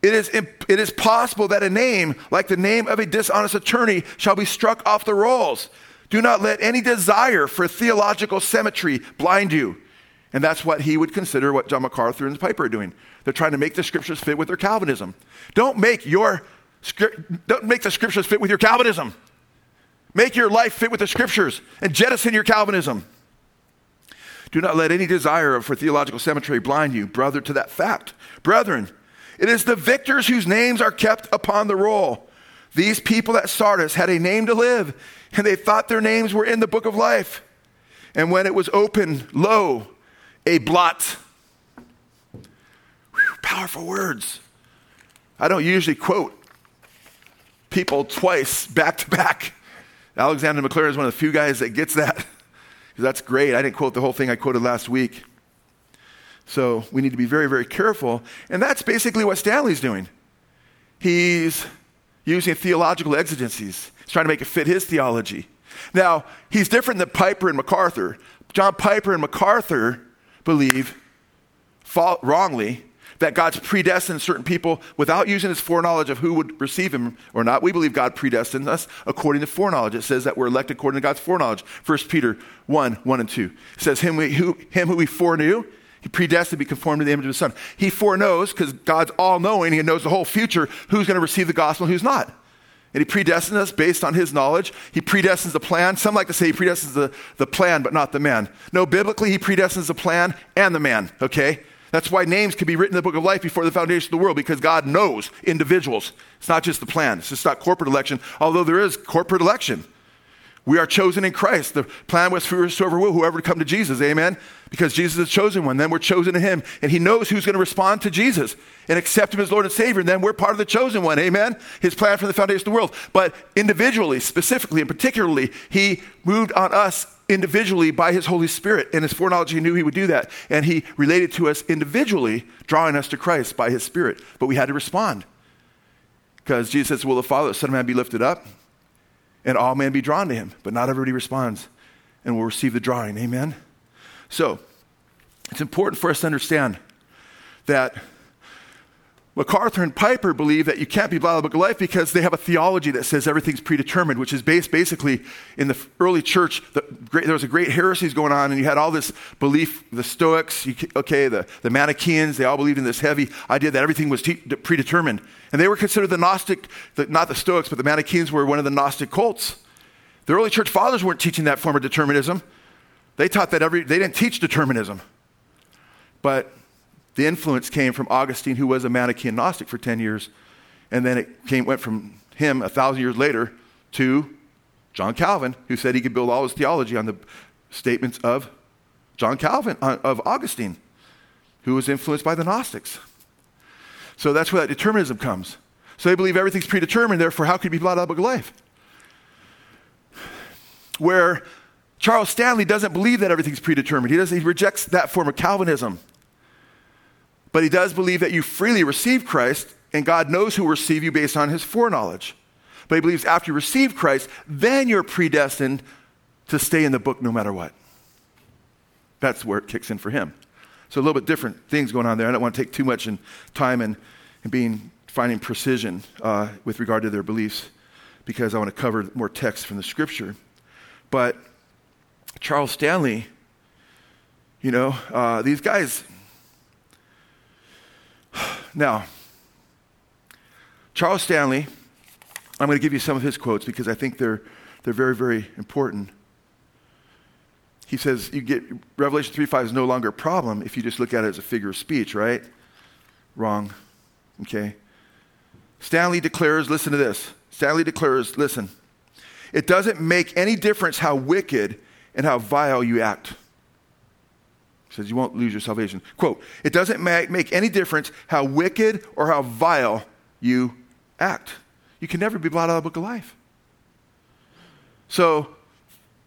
It is, it is possible that a name, like the name of a dishonest attorney, shall be struck off the rolls. Do not let any desire for theological symmetry blind you. And that's what he would consider what John MacArthur and Piper are doing. They're trying to make the scriptures fit with their Calvinism. Don't make your don't make the scriptures fit with your Calvinism. Make your life fit with the scriptures and jettison your Calvinism. Do not let any desire for theological cemetery blind you, brother, to that fact. Brethren, it is the victors whose names are kept upon the roll. These people at Sardis had a name to live, and they thought their names were in the book of life. And when it was opened, lo, a blot. Whew, powerful words. I don't usually quote people twice back to back. Alexander Maclaren is one of the few guys that gets that. That's great. I didn't quote the whole thing I quoted last week. So we need to be very, very careful. And that's basically what Stanley's doing. He's using theological exigencies. He's trying to make it fit his theology. Now, he's different than Piper and MacArthur. John Piper and MacArthur believe wrongly that God's predestined certain people without using his foreknowledge of who would receive him or not. We believe God predestined us according to foreknowledge. It says that we're elected according to God's foreknowledge. 1 Peter 1 1 and 2. It says, Him, we, who, him who we foreknew, he predestined to be conformed to the image of his son. He foreknows, because God's all knowing, he knows the whole future, who's going to receive the gospel and who's not. And he predestines us based on his knowledge. He predestines the plan. Some like to say he predestines the, the plan, but not the man. No, biblically, he predestines the plan and the man, okay? That's why names can be written in the book of life before the foundation of the world because God knows individuals. It's not just the plan, it's just not corporate election, although there is corporate election. We are chosen in Christ. The plan was for whoever will, whoever to come to Jesus. Amen. Because Jesus is chosen one. Then we're chosen in him. And he knows who's going to respond to Jesus and accept him as Lord and Savior. And then we're part of the chosen one. Amen. His plan from the foundation of the world. But individually, specifically, and particularly, he moved on us individually by his Holy Spirit. And his foreknowledge, he knew he would do that. And he related to us individually, drawing us to Christ by his Spirit. But we had to respond. Because Jesus says, Will the Father, the Son of Man be lifted up? and all men be drawn to him. But not everybody responds and will receive the drawing. Amen? So, it's important for us to understand that MacArthur and Piper believe that you can't be out of the book of life because they have a theology that says everything's predetermined, which is based basically in the early church. The great, there was a great heresies going on, and you had all this belief. The Stoics, you, okay, the, the Manichaeans, they all believed in this heavy idea that everything was te- predetermined, and they were considered the Gnostic, the, not the Stoics, but the Manichaeans were one of the Gnostic cults. The early church fathers weren't teaching that form of determinism. They taught that every they didn't teach determinism, but the influence came from Augustine, who was a Manichaean Gnostic for 10 years. And then it came, went from him a thousand years later to John Calvin, who said he could build all his theology on the statements of John Calvin, uh, of Augustine, who was influenced by the Gnostics. So that's where that determinism comes. So they believe everything's predetermined, therefore, how could it be blotted out of the book of life? Where Charles Stanley doesn't believe that everything's predetermined. He, does, he rejects that form of Calvinism. But he does believe that you freely receive Christ, and God knows who will receive you based on his foreknowledge. But he believes after you receive Christ, then you're predestined to stay in the book no matter what. That's where it kicks in for him. So a little bit different things going on there. I don't want to take too much in time and, and being finding precision uh, with regard to their beliefs because I want to cover more text from the scripture. But Charles Stanley, you know, uh, these guys, now, Charles Stanley, I'm going to give you some of his quotes because I think they're, they're very, very important. He says, you get Revelation 3 5 is no longer a problem if you just look at it as a figure of speech, right? Wrong. Okay. Stanley declares, listen to this. Stanley declares, listen, it doesn't make any difference how wicked and how vile you act says you won't lose your salvation. Quote, it doesn't make any difference how wicked or how vile you act. You can never be blotted out of the book of life. So,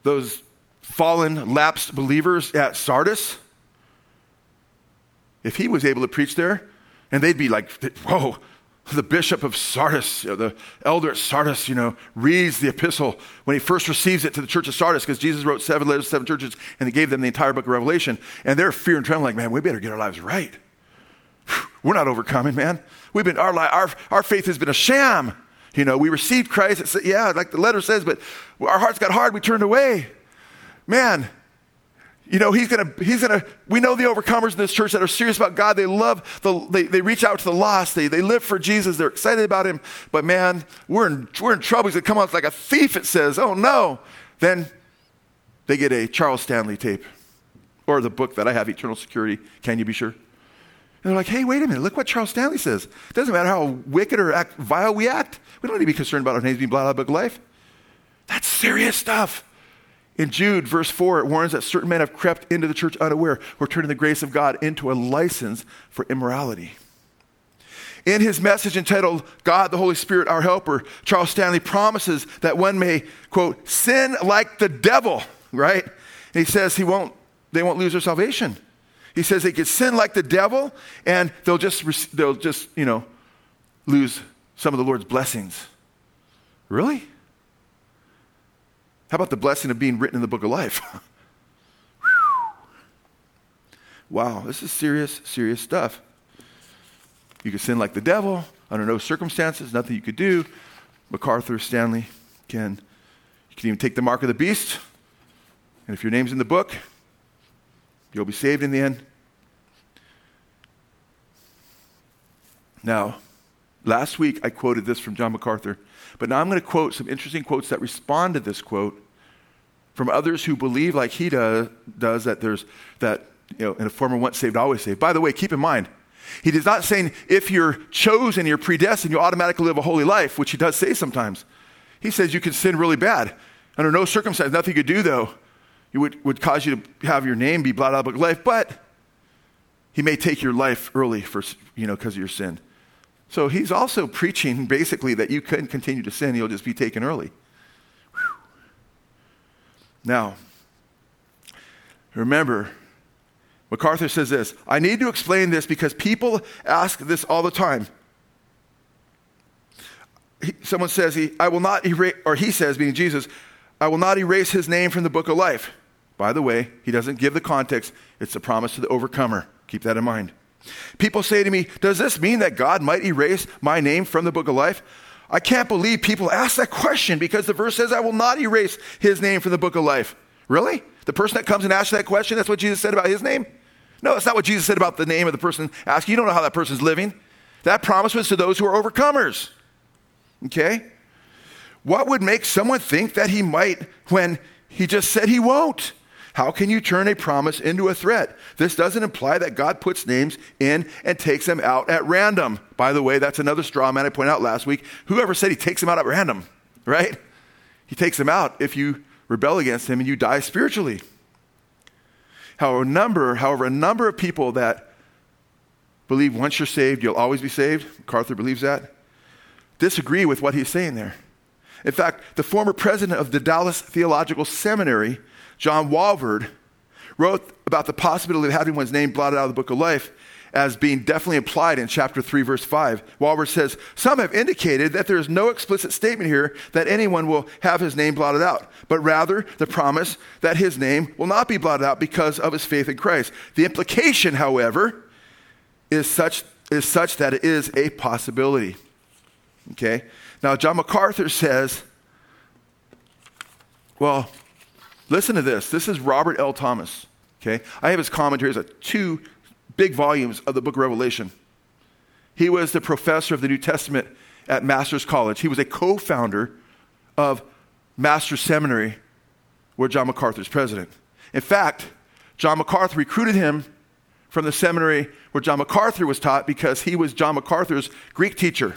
those fallen, lapsed believers at Sardis, if he was able to preach there, and they'd be like, whoa, the bishop of Sardis, you know, the elder at Sardis, you know, reads the epistle when he first receives it to the church of Sardis because Jesus wrote seven letters to seven churches and he gave them the entire book of Revelation. And they're fear and trembling, like, man, we better get our lives right. We're not overcoming, man. We've been, our, our, our faith has been a sham. You know, we received Christ. It's, yeah, like the letter says, but our hearts got hard. We turned away. Man, you know, he's gonna, he's gonna, we know the overcomers in this church that are serious about God. They love, the, they, they reach out to the lost. They, they live for Jesus. They're excited about him. But man, we're in, we're in trouble. He's gonna come out like a thief, it says. Oh no. Then they get a Charles Stanley tape or the book that I have, Eternal Security. Can you be sure? And they're like, hey, wait a minute. Look what Charles Stanley says. It doesn't matter how wicked or act, vile we act. We don't need to be concerned about our names being blotted out of book life. That's serious stuff. In Jude, verse 4, it warns that certain men have crept into the church unaware, who are turning the grace of God into a license for immorality. In his message entitled God the Holy Spirit, our helper, Charles Stanley promises that one may, quote, sin like the devil, right? And he says he won't, they won't lose their salvation. He says they could sin like the devil and they'll just, they'll just, you know, lose some of the Lord's blessings. Really? How about the blessing of being written in the book of life? wow, this is serious, serious stuff. You could sin like the devil under no circumstances, nothing you could do. MacArthur, Stanley can, you can even take the mark of the beast. And if your name's in the book, you'll be saved in the end. Now, last week I quoted this from John MacArthur. But now I'm going to quote some interesting quotes that respond to this quote from others who believe, like he does, does that there's that, you know, in a former once saved, always saved. By the way, keep in mind, he is not saying if you're chosen, you're predestined, you automatically live a holy life, which he does say sometimes. He says you can sin really bad Under no circumstance, nothing you could do, though, it would, would cause you to have your name be blotted out of the of life, but he may take your life early for, you know, because of your sin. So he's also preaching basically that you couldn't continue to sin, you'll just be taken early. Whew. Now, remember, MacArthur says this I need to explain this because people ask this all the time. He, someone says, he, I will not erase, or he says, being Jesus, I will not erase his name from the book of life. By the way, he doesn't give the context, it's a promise to the overcomer. Keep that in mind. People say to me, Does this mean that God might erase my name from the book of life? I can't believe people ask that question because the verse says, I will not erase his name from the book of life. Really? The person that comes and asks that question, that's what Jesus said about his name? No, that's not what Jesus said about the name of the person asking. You don't know how that person's living. That promise was to those who are overcomers. Okay? What would make someone think that he might when he just said he won't? How can you turn a promise into a threat? This doesn't imply that God puts names in and takes them out at random. By the way, that's another straw man I pointed out last week. Whoever said he takes them out at random, right? He takes them out if you rebel against him and you die spiritually. However, a number, however, a number of people that believe once you're saved, you'll always be saved, MacArthur believes that, disagree with what he's saying there. In fact, the former president of the Dallas Theological Seminary John Walvoord wrote about the possibility of having one's name blotted out of the book of life as being definitely implied in chapter 3, verse 5. Walvoord says, Some have indicated that there is no explicit statement here that anyone will have his name blotted out, but rather the promise that his name will not be blotted out because of his faith in Christ. The implication, however, is such, is such that it is a possibility. Okay? Now, John MacArthur says, well, Listen to this. This is Robert L. Thomas. Okay? I have his commentaries of two big volumes of the book of Revelation. He was the professor of the New Testament at Master's College. He was a co founder of Master's Seminary, where John MacArthur is president. In fact, John MacArthur recruited him from the seminary where John MacArthur was taught because he was John MacArthur's Greek teacher.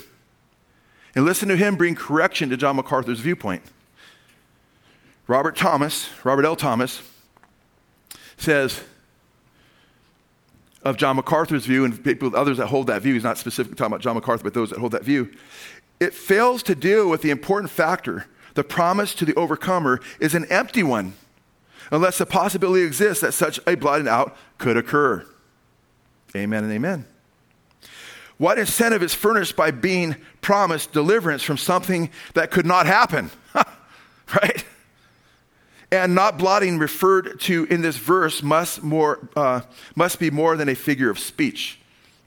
And listen to him bring correction to John MacArthur's viewpoint. Robert Thomas, Robert L. Thomas, says of John MacArthur's view, and people, others that hold that view, he's not specifically talking about John MacArthur, but those that hold that view, it fails to deal with the important factor. The promise to the overcomer is an empty one, unless the possibility exists that such a blotting out could occur. Amen and amen. What incentive is furnished by being promised deliverance from something that could not happen? right? And not blotting referred to in this verse must, more, uh, must be more than a figure of speech.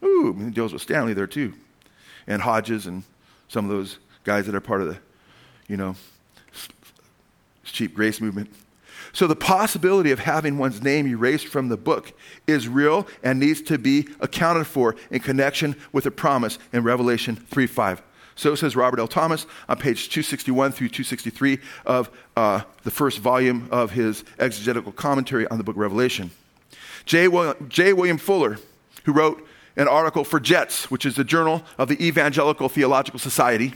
Ooh, deals with Stanley there too. And Hodges and some of those guys that are part of the, you know, cheap grace movement. So the possibility of having one's name erased from the book is real and needs to be accounted for in connection with the promise in Revelation 3 5. So says Robert L. Thomas on page 261 through 263 of uh, the first volume of his exegetical commentary on the book of Revelation. J. William, J. William Fuller, who wrote an article for JETS, which is the Journal of the Evangelical Theological Society,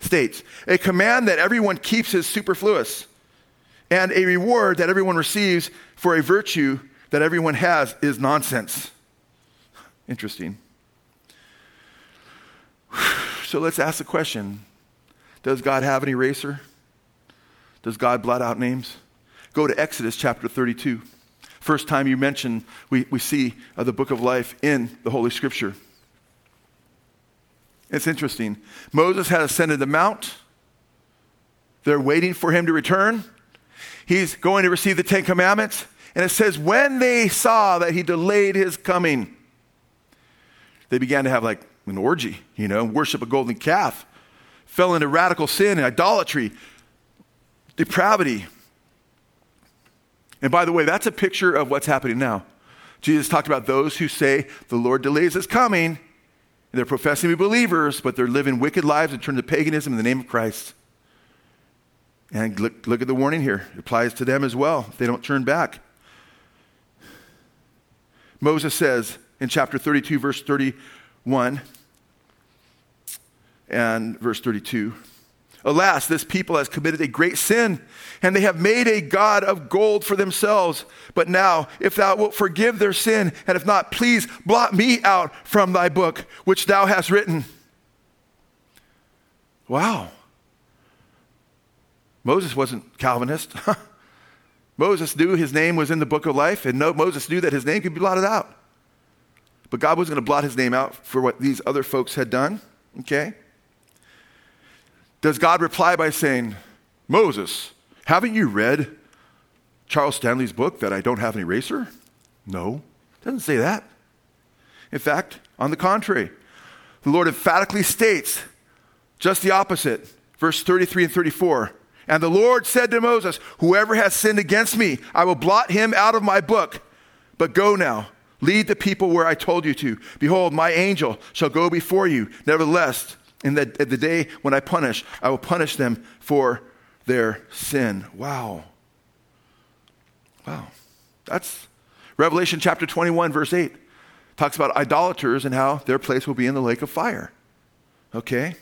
states A command that everyone keeps is superfluous, and a reward that everyone receives for a virtue that everyone has is nonsense. Interesting. So let's ask the question Does God have an eraser? Does God blot out names? Go to Exodus chapter 32. First time you mention, we, we see uh, the book of life in the Holy Scripture. It's interesting. Moses had ascended the mount. They're waiting for him to return. He's going to receive the Ten Commandments. And it says, when they saw that he delayed his coming, they began to have like an orgy, you know, worship a golden calf, fell into radical sin and idolatry, depravity. And by the way, that's a picture of what's happening now. Jesus talked about those who say the Lord delays his coming. And they're professing to be believers, but they're living wicked lives and turn to paganism in the name of Christ. And look, look at the warning here. It applies to them as well if they don't turn back. Moses says in chapter 32, verse 31, and verse 32 Alas, this people has committed a great sin, and they have made a God of gold for themselves. But now, if thou wilt forgive their sin, and if not, please blot me out from thy book, which thou hast written. Wow. Moses wasn't Calvinist. Moses knew his name was in the book of life, and no, Moses knew that his name could be blotted out. But God wasn't going to blot his name out for what these other folks had done. Okay? Does God reply by saying, Moses, haven't you read Charles Stanley's book that I don't have an eraser? No, doesn't say that. In fact, on the contrary, the Lord emphatically states just the opposite. Verse 33 and 34. And the Lord said to Moses, Whoever has sinned against me, I will blot him out of my book. But go now, lead the people where I told you to. Behold, my angel shall go before you. Nevertheless, in the, the day when I punish, I will punish them for their sin. Wow. Wow. That's Revelation chapter 21, verse 8. Talks about idolaters and how their place will be in the lake of fire. Okay?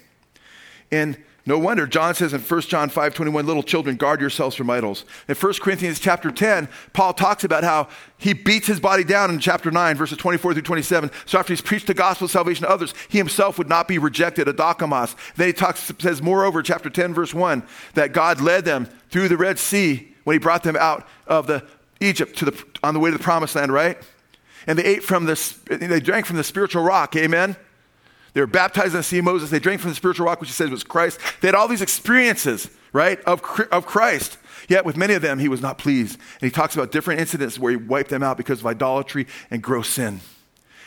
And no wonder John says in 1 John 5 21, little children, guard yourselves from idols. In 1 Corinthians chapter 10, Paul talks about how he beats his body down in chapter 9, verses 24 through 27. So after he's preached the gospel of salvation to others, he himself would not be rejected, adokimos. Then he talks, says, moreover, chapter 10, verse 1, that God led them through the Red Sea when he brought them out of the Egypt to the, on the way to the promised land, right? And they ate from this, they drank from the spiritual rock, amen? They were baptized in the sea of Moses. They drank from the spiritual rock, which he said was Christ. They had all these experiences, right, of, of Christ. Yet with many of them, he was not pleased. And he talks about different incidents where he wiped them out because of idolatry and gross sin.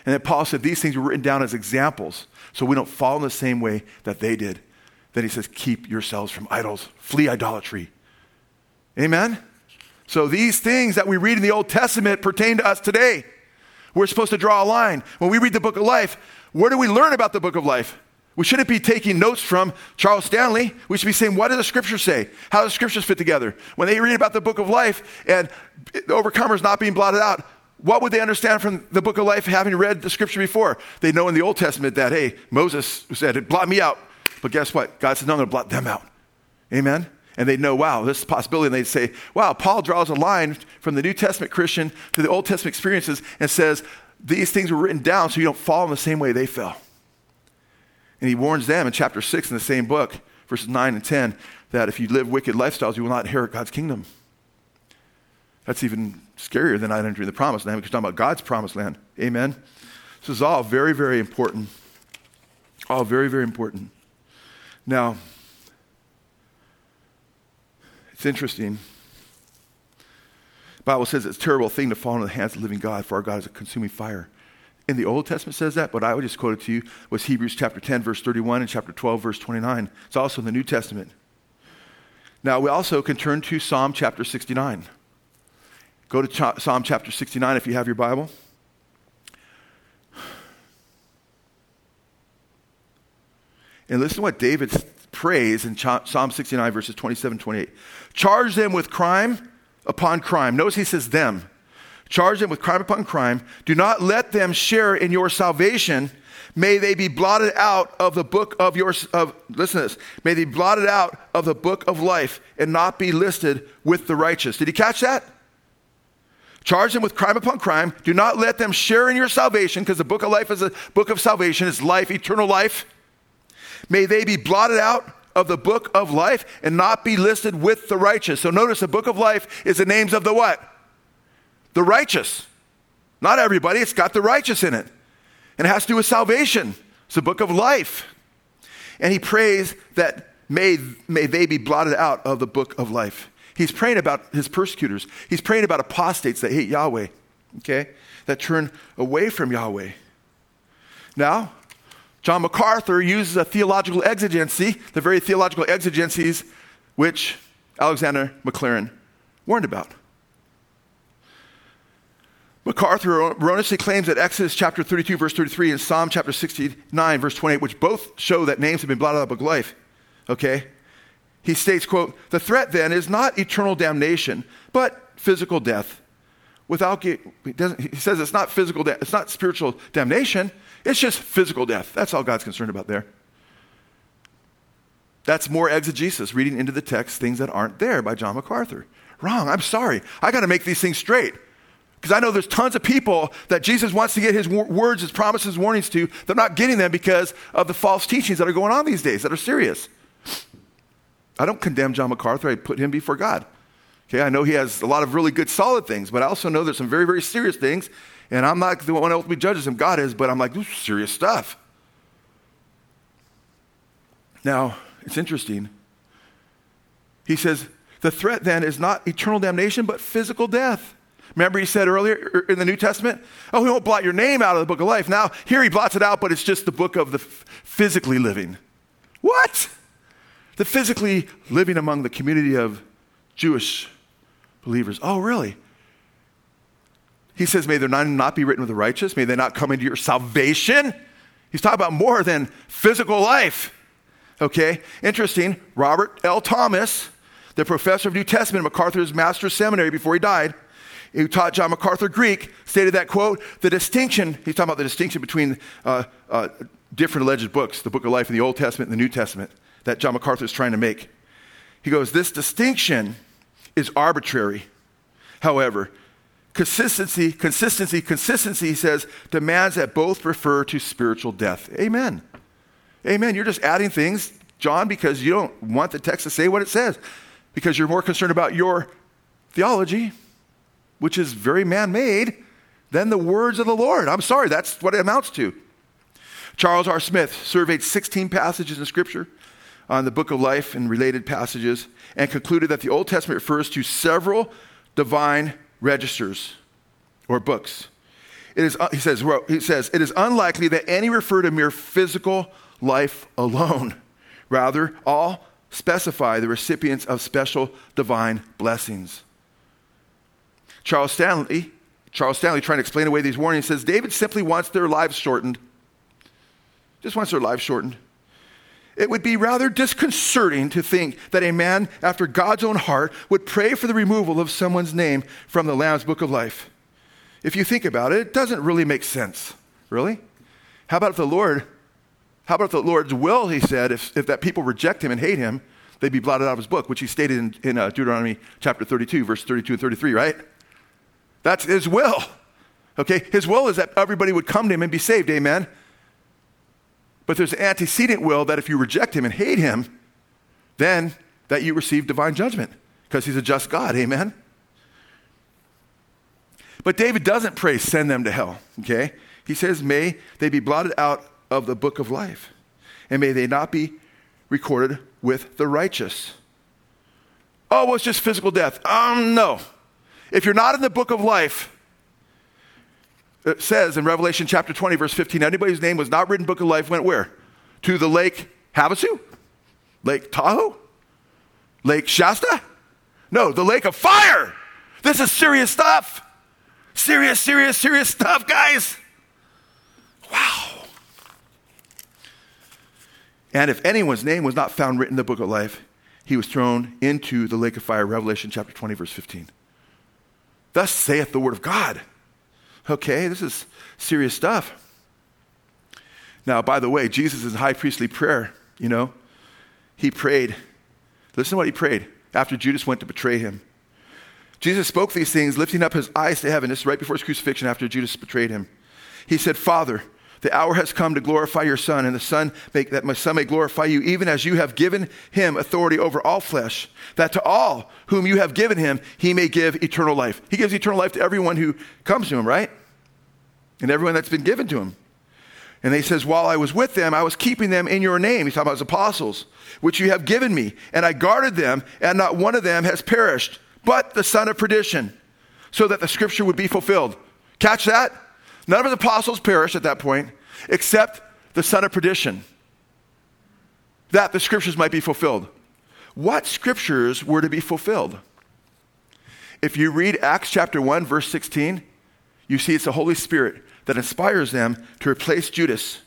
And then Paul said these things were written down as examples so we don't fall in the same way that they did. Then he says, keep yourselves from idols, flee idolatry. Amen? So these things that we read in the Old Testament pertain to us today. We're supposed to draw a line. When we read the book of life, where do we learn about the book of life? We shouldn't be taking notes from Charles Stanley. We should be saying, what does the scripture say? How do the scriptures fit together? When they read about the book of life and the overcomers not being blotted out, what would they understand from the book of life having read the scripture before? They know in the Old Testament that, hey, Moses said, blot me out. But guess what? God said, no, I'm going to blot them out. Amen? And they know, wow, this is a possibility. And they say, wow, Paul draws a line from the New Testament Christian to the Old Testament experiences and says, these things were written down so you don't fall in the same way they fell. And he warns them in chapter 6 in the same book, verses 9 and 10, that if you live wicked lifestyles, you will not inherit God's kingdom. That's even scarier than not entering the promised land because we're talking about God's promised land. Amen. This is all very, very important. All very, very important. Now, it's interesting. Bible says it's a terrible thing to fall into the hands of the living God, for our God is a consuming fire. In the Old Testament says that, but I would just quote it to you was Hebrews chapter 10, verse 31, and chapter 12, verse 29. It's also in the New Testament. Now, we also can turn to Psalm chapter 69. Go to Ch- Psalm chapter 69 if you have your Bible. And listen to what David prays in Ch- Psalm 69, verses 27 28. Charge them with crime upon crime. Notice he says them. Charge them with crime upon crime. Do not let them share in your salvation. May they be blotted out of the book of your, of, listen to this. May they be blotted out of the book of life and not be listed with the righteous. Did you catch that? Charge them with crime upon crime. Do not let them share in your salvation because the book of life is a book of salvation. It's life, eternal life. May they be blotted out of the book of life and not be listed with the righteous. So notice the book of life is the names of the what? The righteous. Not everybody, it's got the righteous in it. And it has to do with salvation. It's the book of life. And he prays that may, may they be blotted out of the book of life. He's praying about his persecutors. He's praying about apostates that hate Yahweh, okay, that turn away from Yahweh. Now, John MacArthur uses a theological exigency, the very theological exigencies which Alexander Maclaren warned about. MacArthur erroneously claims that Exodus chapter 32, verse 33, and Psalm chapter 69, verse 28, which both show that names have been blotted out of the book of life, okay? He states, quote, the threat then is not eternal damnation, but physical death. Without, he, he says it's not physical, death, it's not spiritual damnation, it's just physical death. That's all God's concerned about there. That's more eisegesis, reading into the text things that aren't there by John MacArthur. Wrong. I'm sorry. I got to make these things straight. Because I know there's tons of people that Jesus wants to get his words, his promises, warnings to. They're not getting them because of the false teachings that are going on these days that are serious. I don't condemn John MacArthur. I put him before God. Okay, I know he has a lot of really good, solid things, but I also know there's some very, very serious things. And I'm not the one who ultimately judges him. God is, but I'm like, this is serious stuff. Now, it's interesting. He says, the threat then is not eternal damnation, but physical death. Remember, he said earlier er, in the New Testament, Oh, he won't blot your name out of the book of life. Now, here he blots it out, but it's just the book of the physically living. What? The physically living among the community of Jewish believers. Oh, really? He says, May their name not be written with the righteous. May they not come into your salvation. He's talking about more than physical life. Okay? Interesting. Robert L. Thomas, the professor of New Testament at MacArthur's Master's Seminary before he died, who taught John MacArthur Greek, stated that, quote, the distinction, he's talking about the distinction between uh, uh, different alleged books, the book of life in the Old Testament and the New Testament, that John MacArthur is trying to make. He goes, this distinction is arbitrary. However, consistency, consistency, consistency, he says, demands that both refer to spiritual death. Amen. Amen. You're just adding things, John, because you don't want the text to say what it says, because you're more concerned about your theology which is very man made, than the words of the Lord. I'm sorry, that's what it amounts to. Charles R. Smith surveyed 16 passages in Scripture on the book of life and related passages and concluded that the Old Testament refers to several divine registers or books. It is, uh, he, says, he says, it is unlikely that any refer to mere physical life alone. Rather, all specify the recipients of special divine blessings. Charles Stanley, Charles Stanley, trying to explain away these warnings, says David simply wants their lives shortened. Just wants their lives shortened. It would be rather disconcerting to think that a man after God's own heart would pray for the removal of someone's name from the Lamb's Book of Life. If you think about it, it doesn't really make sense. Really? How about if the Lord, how about if the Lord's will, he said, if, if that people reject him and hate him, they'd be blotted out of his book, which he stated in, in uh, Deuteronomy chapter 32, verse 32 and 33, right? That's his will. Okay? His will is that everybody would come to him and be saved. Amen. But there's an antecedent will that if you reject him and hate him, then that you receive divine judgment because he's a just God. Amen. But David doesn't pray, send them to hell. Okay? He says, may they be blotted out of the book of life, and may they not be recorded with the righteous. Oh, well, it's just physical death. Um, no. If you're not in the book of life, it says in Revelation chapter 20, verse 15, anybody whose name was not written book of life went where? To the lake Havasu? Lake Tahoe? Lake Shasta? No, the lake of fire. This is serious stuff. Serious, serious, serious stuff, guys. Wow. And if anyone's name was not found written in the book of life, he was thrown into the lake of fire, Revelation chapter 20, verse 15. Thus saith the word of God. Okay, this is serious stuff. Now, by the way, Jesus' is high priestly prayer, you know, he prayed. Listen to what he prayed after Judas went to betray him. Jesus spoke these things, lifting up his eyes to heaven. This is right before his crucifixion, after Judas betrayed him. He said, Father, the hour has come to glorify your Son, and the Son make, that my Son may glorify you, even as you have given him authority over all flesh, that to all whom you have given him, he may give eternal life. He gives eternal life to everyone who comes to him, right? And everyone that's been given to him. And he says, While I was with them, I was keeping them in your name. He's talking about his apostles, which you have given me. And I guarded them, and not one of them has perished, but the son of perdition, so that the scripture would be fulfilled. Catch that? None of his apostles perished at that point, except the son of perdition, that the scriptures might be fulfilled. What scriptures were to be fulfilled? If you read Acts chapter 1, verse 16, you see it's the Holy Spirit that inspires them to replace Judas.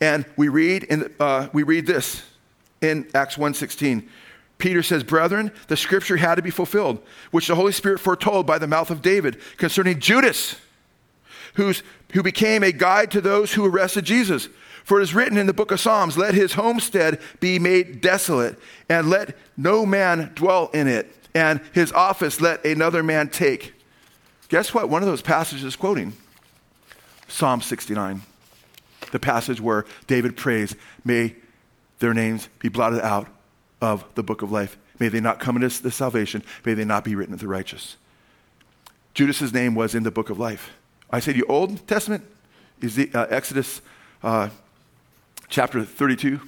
And we read, in, uh, we read this in Acts 1.16. Peter says, Brethren, the scripture had to be fulfilled, which the Holy Spirit foretold by the mouth of David concerning Judas who's, who became a guide to those who arrested Jesus. For it is written in the book of Psalms, Let his homestead be made desolate, and let no man dwell in it, and his office let another man take. Guess what? One of those passages is quoting Psalm 69, the passage where David prays, May their names be blotted out of the book of life. May they not come into the salvation. May they not be written of the righteous. Judas's name was in the book of life. I say to you, Old Testament, is the, uh, Exodus uh, chapter 32,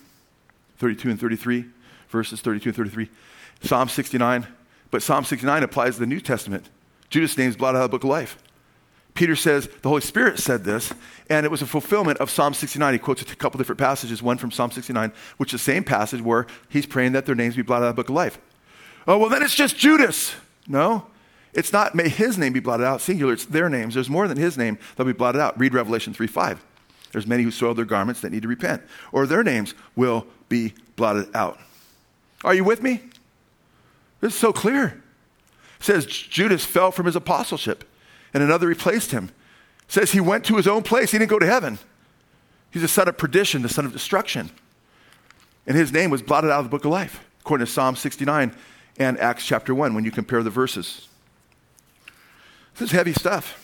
32 and 33, verses 32 and 33. Psalm 69, but Psalm 69 applies to the New Testament. Judas' name is blotted out of the book of life. Peter says the Holy Spirit said this, and it was a fulfillment of Psalm 69. He quotes a couple different passages, one from Psalm 69, which is the same passage where he's praying that their names be blotted out of the book of life. Oh, well, then it's just Judas. No, it's not may his name be blotted out, singular, it's their names. There's more than his name that'll be blotted out. Read Revelation 3 5. There's many who soiled their garments that need to repent, or their names will be blotted out. Are you with me? This is so clear. It says Judas fell from his apostleship and another replaced him. It says he went to his own place. He didn't go to heaven. He's a son of perdition, the son of destruction. And his name was blotted out of the book of life, according to Psalm 69 and Acts chapter 1 when you compare the verses. This is heavy stuff.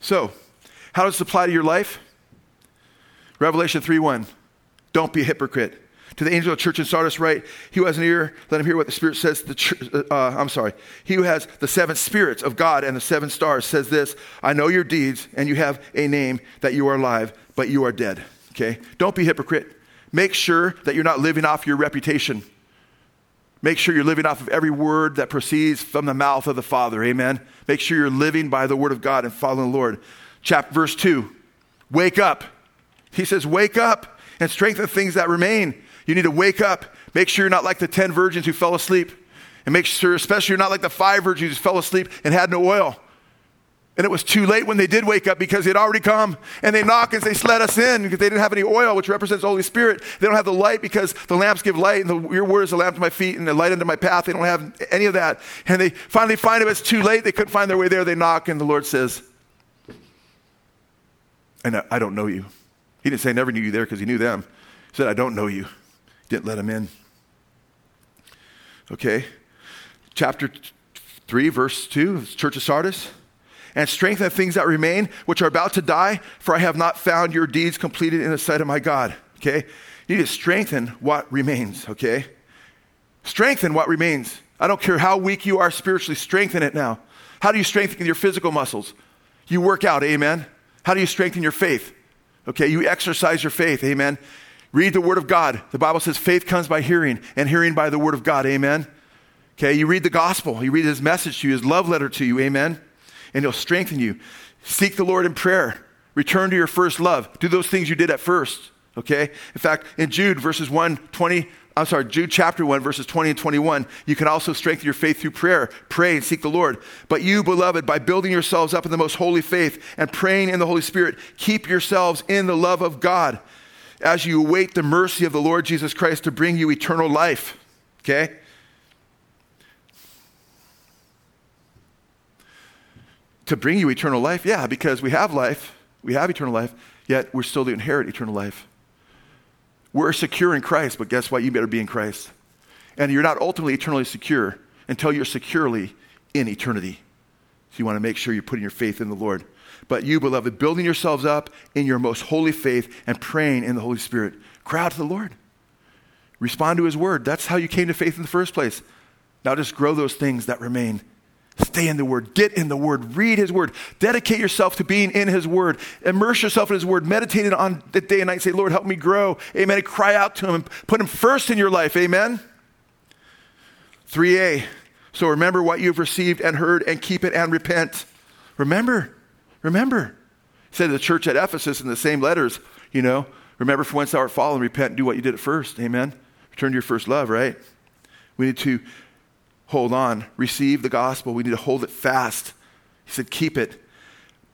So, how does this apply to your life? Revelation 3 1. Don't be a hypocrite. To the angel of the church in Sardis, write, He who has an ear, let him hear what the Spirit says to the. Uh, uh, I'm sorry. He who has the seven spirits of God and the seven stars says this I know your deeds, and you have a name that you are alive, but you are dead. Okay? Don't be hypocrite. Make sure that you're not living off your reputation. Make sure you're living off of every word that proceeds from the mouth of the Father. Amen. Make sure you're living by the word of God and following the Lord. Chapter verse 2. Wake up. He says, Wake up and strengthen things that remain. You need to wake up. Make sure you're not like the 10 virgins who fell asleep. And make sure, especially, you're not like the five virgins who fell asleep and had no oil. And it was too late when they did wake up because had already come. And they knock and they let us in because they didn't have any oil, which represents the Holy Spirit. They don't have the light because the lamps give light, and the, your word is a lamp to my feet and a light unto my path. They don't have any of that. And they finally find it, it's too late. They couldn't find their way there. They knock, and the Lord says, And I don't know you. He didn't say, I never knew you there because he knew them. He said, I don't know you. Didn't let them in. Okay? Chapter 3, verse 2, Church of Sardis and strengthen the things that remain, which are about to die, for I have not found your deeds completed in the sight of my God. Okay? You need to strengthen what remains, okay? Strengthen what remains. I don't care how weak you are spiritually, strengthen it now. How do you strengthen your physical muscles? You work out, amen. How do you strengthen your faith? Okay, you exercise your faith, amen. Read the Word of God. The Bible says faith comes by hearing, and hearing by the Word of God, amen. Okay, you read the gospel, you read His message to you, His love letter to you, amen and He'll strengthen you. Seek the Lord in prayer. Return to your first love. Do those things you did at first. Okay? In fact, in Jude, verses 1, 20, I'm sorry, Jude chapter 1, verses 20 and 21, you can also strengthen your faith through prayer. Pray and seek the Lord. But you, beloved, by building yourselves up in the most holy faith and praying in the Holy Spirit, keep yourselves in the love of God as you await the mercy of the Lord Jesus Christ to bring you eternal life. Okay? To bring you eternal life? Yeah, because we have life, we have eternal life, yet we're still to inherit eternal life. We're secure in Christ, but guess what? You better be in Christ. And you're not ultimately eternally secure until you're securely in eternity. So you want to make sure you're putting your faith in the Lord. But you, beloved, building yourselves up in your most holy faith and praying in the Holy Spirit, cry out to the Lord. Respond to his word. That's how you came to faith in the first place. Now just grow those things that remain Stay in the Word. Get in the Word. Read His Word. Dedicate yourself to being in His Word. Immerse yourself in His Word. Meditate it on the day and night. Say, Lord, help me grow. Amen. And cry out to Him and put Him first in your life. Amen. 3a. So remember what you've received and heard and keep it and repent. Remember. Remember. Said to the church at Ephesus in the same letters, you know, remember from whence thou art fallen, repent and do what you did at first. Amen. Return to your first love, right? We need to hold on, receive the gospel. We need to hold it fast. He said, keep it.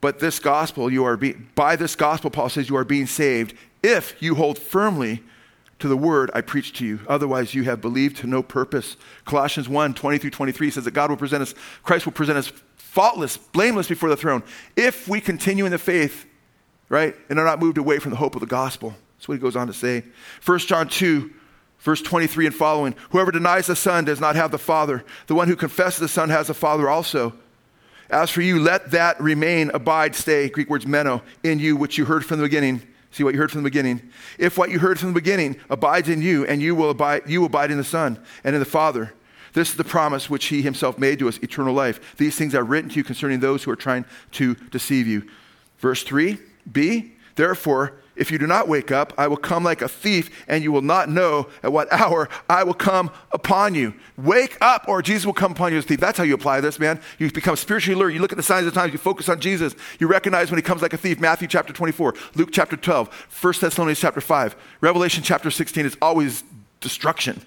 But this gospel, you are being, by this gospel, Paul says, you are being saved if you hold firmly to the word I preach to you. Otherwise, you have believed to no purpose. Colossians 1 20 through 23 says that God will present us, Christ will present us faultless, blameless before the throne if we continue in the faith right? And are not moved away from the hope of the gospel. That's what he goes on to say. 1 John 2, verse 23 and following Whoever denies the Son does not have the Father. The one who confesses the Son has the Father also. As for you, let that remain, abide, stay, Greek words meno, in you, which you heard from the beginning. See what you heard from the beginning. If what you heard from the beginning abides in you, and you will abide, you abide in the Son and in the Father. This is the promise which he himself made to us, eternal life. These things are written to you concerning those who are trying to deceive you. Verse 3 B, therefore, if you do not wake up, I will come like a thief, and you will not know at what hour I will come upon you. Wake up, or Jesus will come upon you as a thief. That's how you apply this, man. You become spiritually alert. You look at the signs of the times. You focus on Jesus. You recognize when he comes like a thief. Matthew chapter 24, Luke chapter 12, 1 Thessalonians chapter 5, Revelation chapter 16 is always destruction.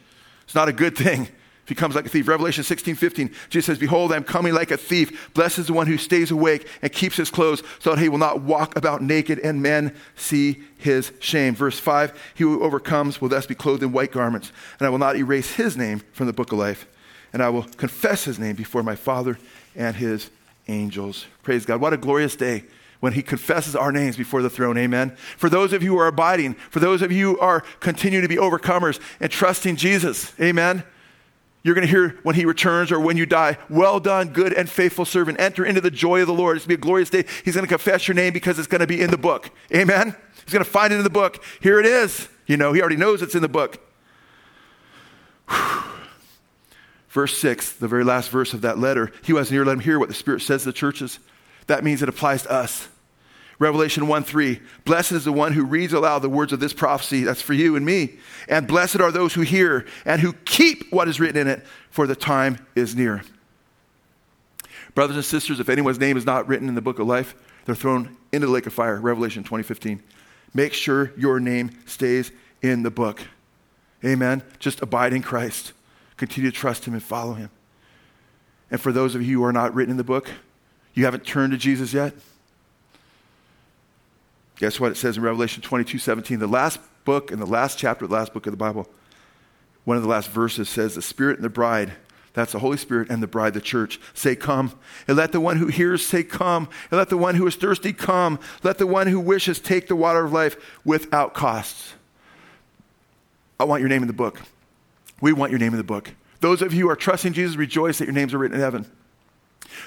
It's not a good thing he comes like a thief. Revelation 16, 15, Jesus says, Behold, I am coming like a thief. Blessed is the one who stays awake and keeps his clothes so that he will not walk about naked and men see his shame. Verse 5, he who overcomes will thus be clothed in white garments, and I will not erase his name from the book of life, and I will confess his name before my Father and his angels. Praise God. What a glorious day when he confesses our names before the throne. Amen. For those of you who are abiding, for those of you who are continuing to be overcomers and trusting Jesus. Amen. You're going to hear when he returns or when you die, well done, good and faithful servant. Enter into the joy of the Lord. It's going to be a glorious day. He's going to confess your name because it's going to be in the book. Amen? He's going to find it in the book. Here it is. You know, he already knows it's in the book. Whew. Verse 6, the very last verse of that letter. He who has an ear, let him hear what the Spirit says to the churches. That means it applies to us. Revelation 1 3. Blessed is the one who reads aloud the words of this prophecy. That's for you and me. And blessed are those who hear and who keep what is written in it, for the time is near. Brothers and sisters, if anyone's name is not written in the book of life, they're thrown into the lake of fire. Revelation 2015. Make sure your name stays in the book. Amen. Just abide in Christ. Continue to trust Him and follow Him. And for those of you who are not written in the book, you haven't turned to Jesus yet, Guess what it says in Revelation 22 17? The last book, in the last chapter, the last book of the Bible, one of the last verses says, The Spirit and the bride, that's the Holy Spirit and the bride, the church, say, Come. And let the one who hears say, Come. And let the one who is thirsty come. Let the one who wishes take the water of life without costs. I want your name in the book. We want your name in the book. Those of you who are trusting Jesus, rejoice that your names are written in heaven.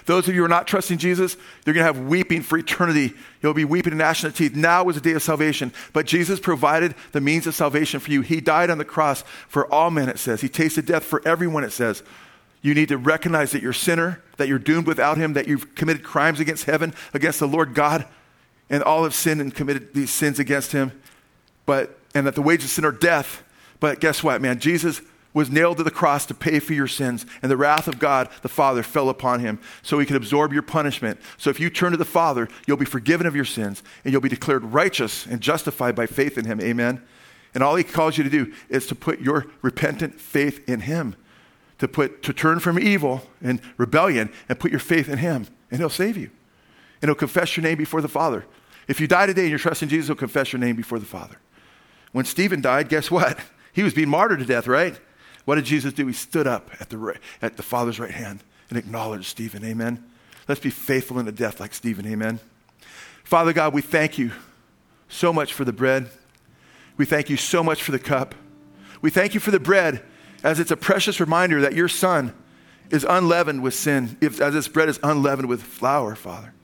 Those of you who are not trusting Jesus, you're going to have weeping for eternity. You'll be weeping and gnashing of teeth. Now is the day of salvation. But Jesus provided the means of salvation for you. He died on the cross for all men, it says. He tasted death for everyone, it says. You need to recognize that you're a sinner, that you're doomed without Him, that you've committed crimes against heaven, against the Lord God, and all have sinned and committed these sins against Him. But, and that the wages of sin are death. But guess what, man? Jesus was nailed to the cross to pay for your sins, and the wrath of God, the Father, fell upon him so he could absorb your punishment. So if you turn to the Father, you'll be forgiven of your sins, and you'll be declared righteous and justified by faith in him. Amen. And all he calls you to do is to put your repentant faith in him, to put to turn from evil and rebellion and put your faith in him, and he'll save you. And he'll confess your name before the Father. If you die today and you're trusting Jesus, he'll confess your name before the Father. When Stephen died, guess what? He was being martyred to death, right? What did Jesus do? He stood up at the, at the Father's right hand and acknowledged Stephen. Amen. Let's be faithful in the death like Stephen. Amen. Father God, we thank you so much for the bread. We thank you so much for the cup. We thank you for the bread as it's a precious reminder that your son is unleavened with sin, if, as this bread is unleavened with flour, Father.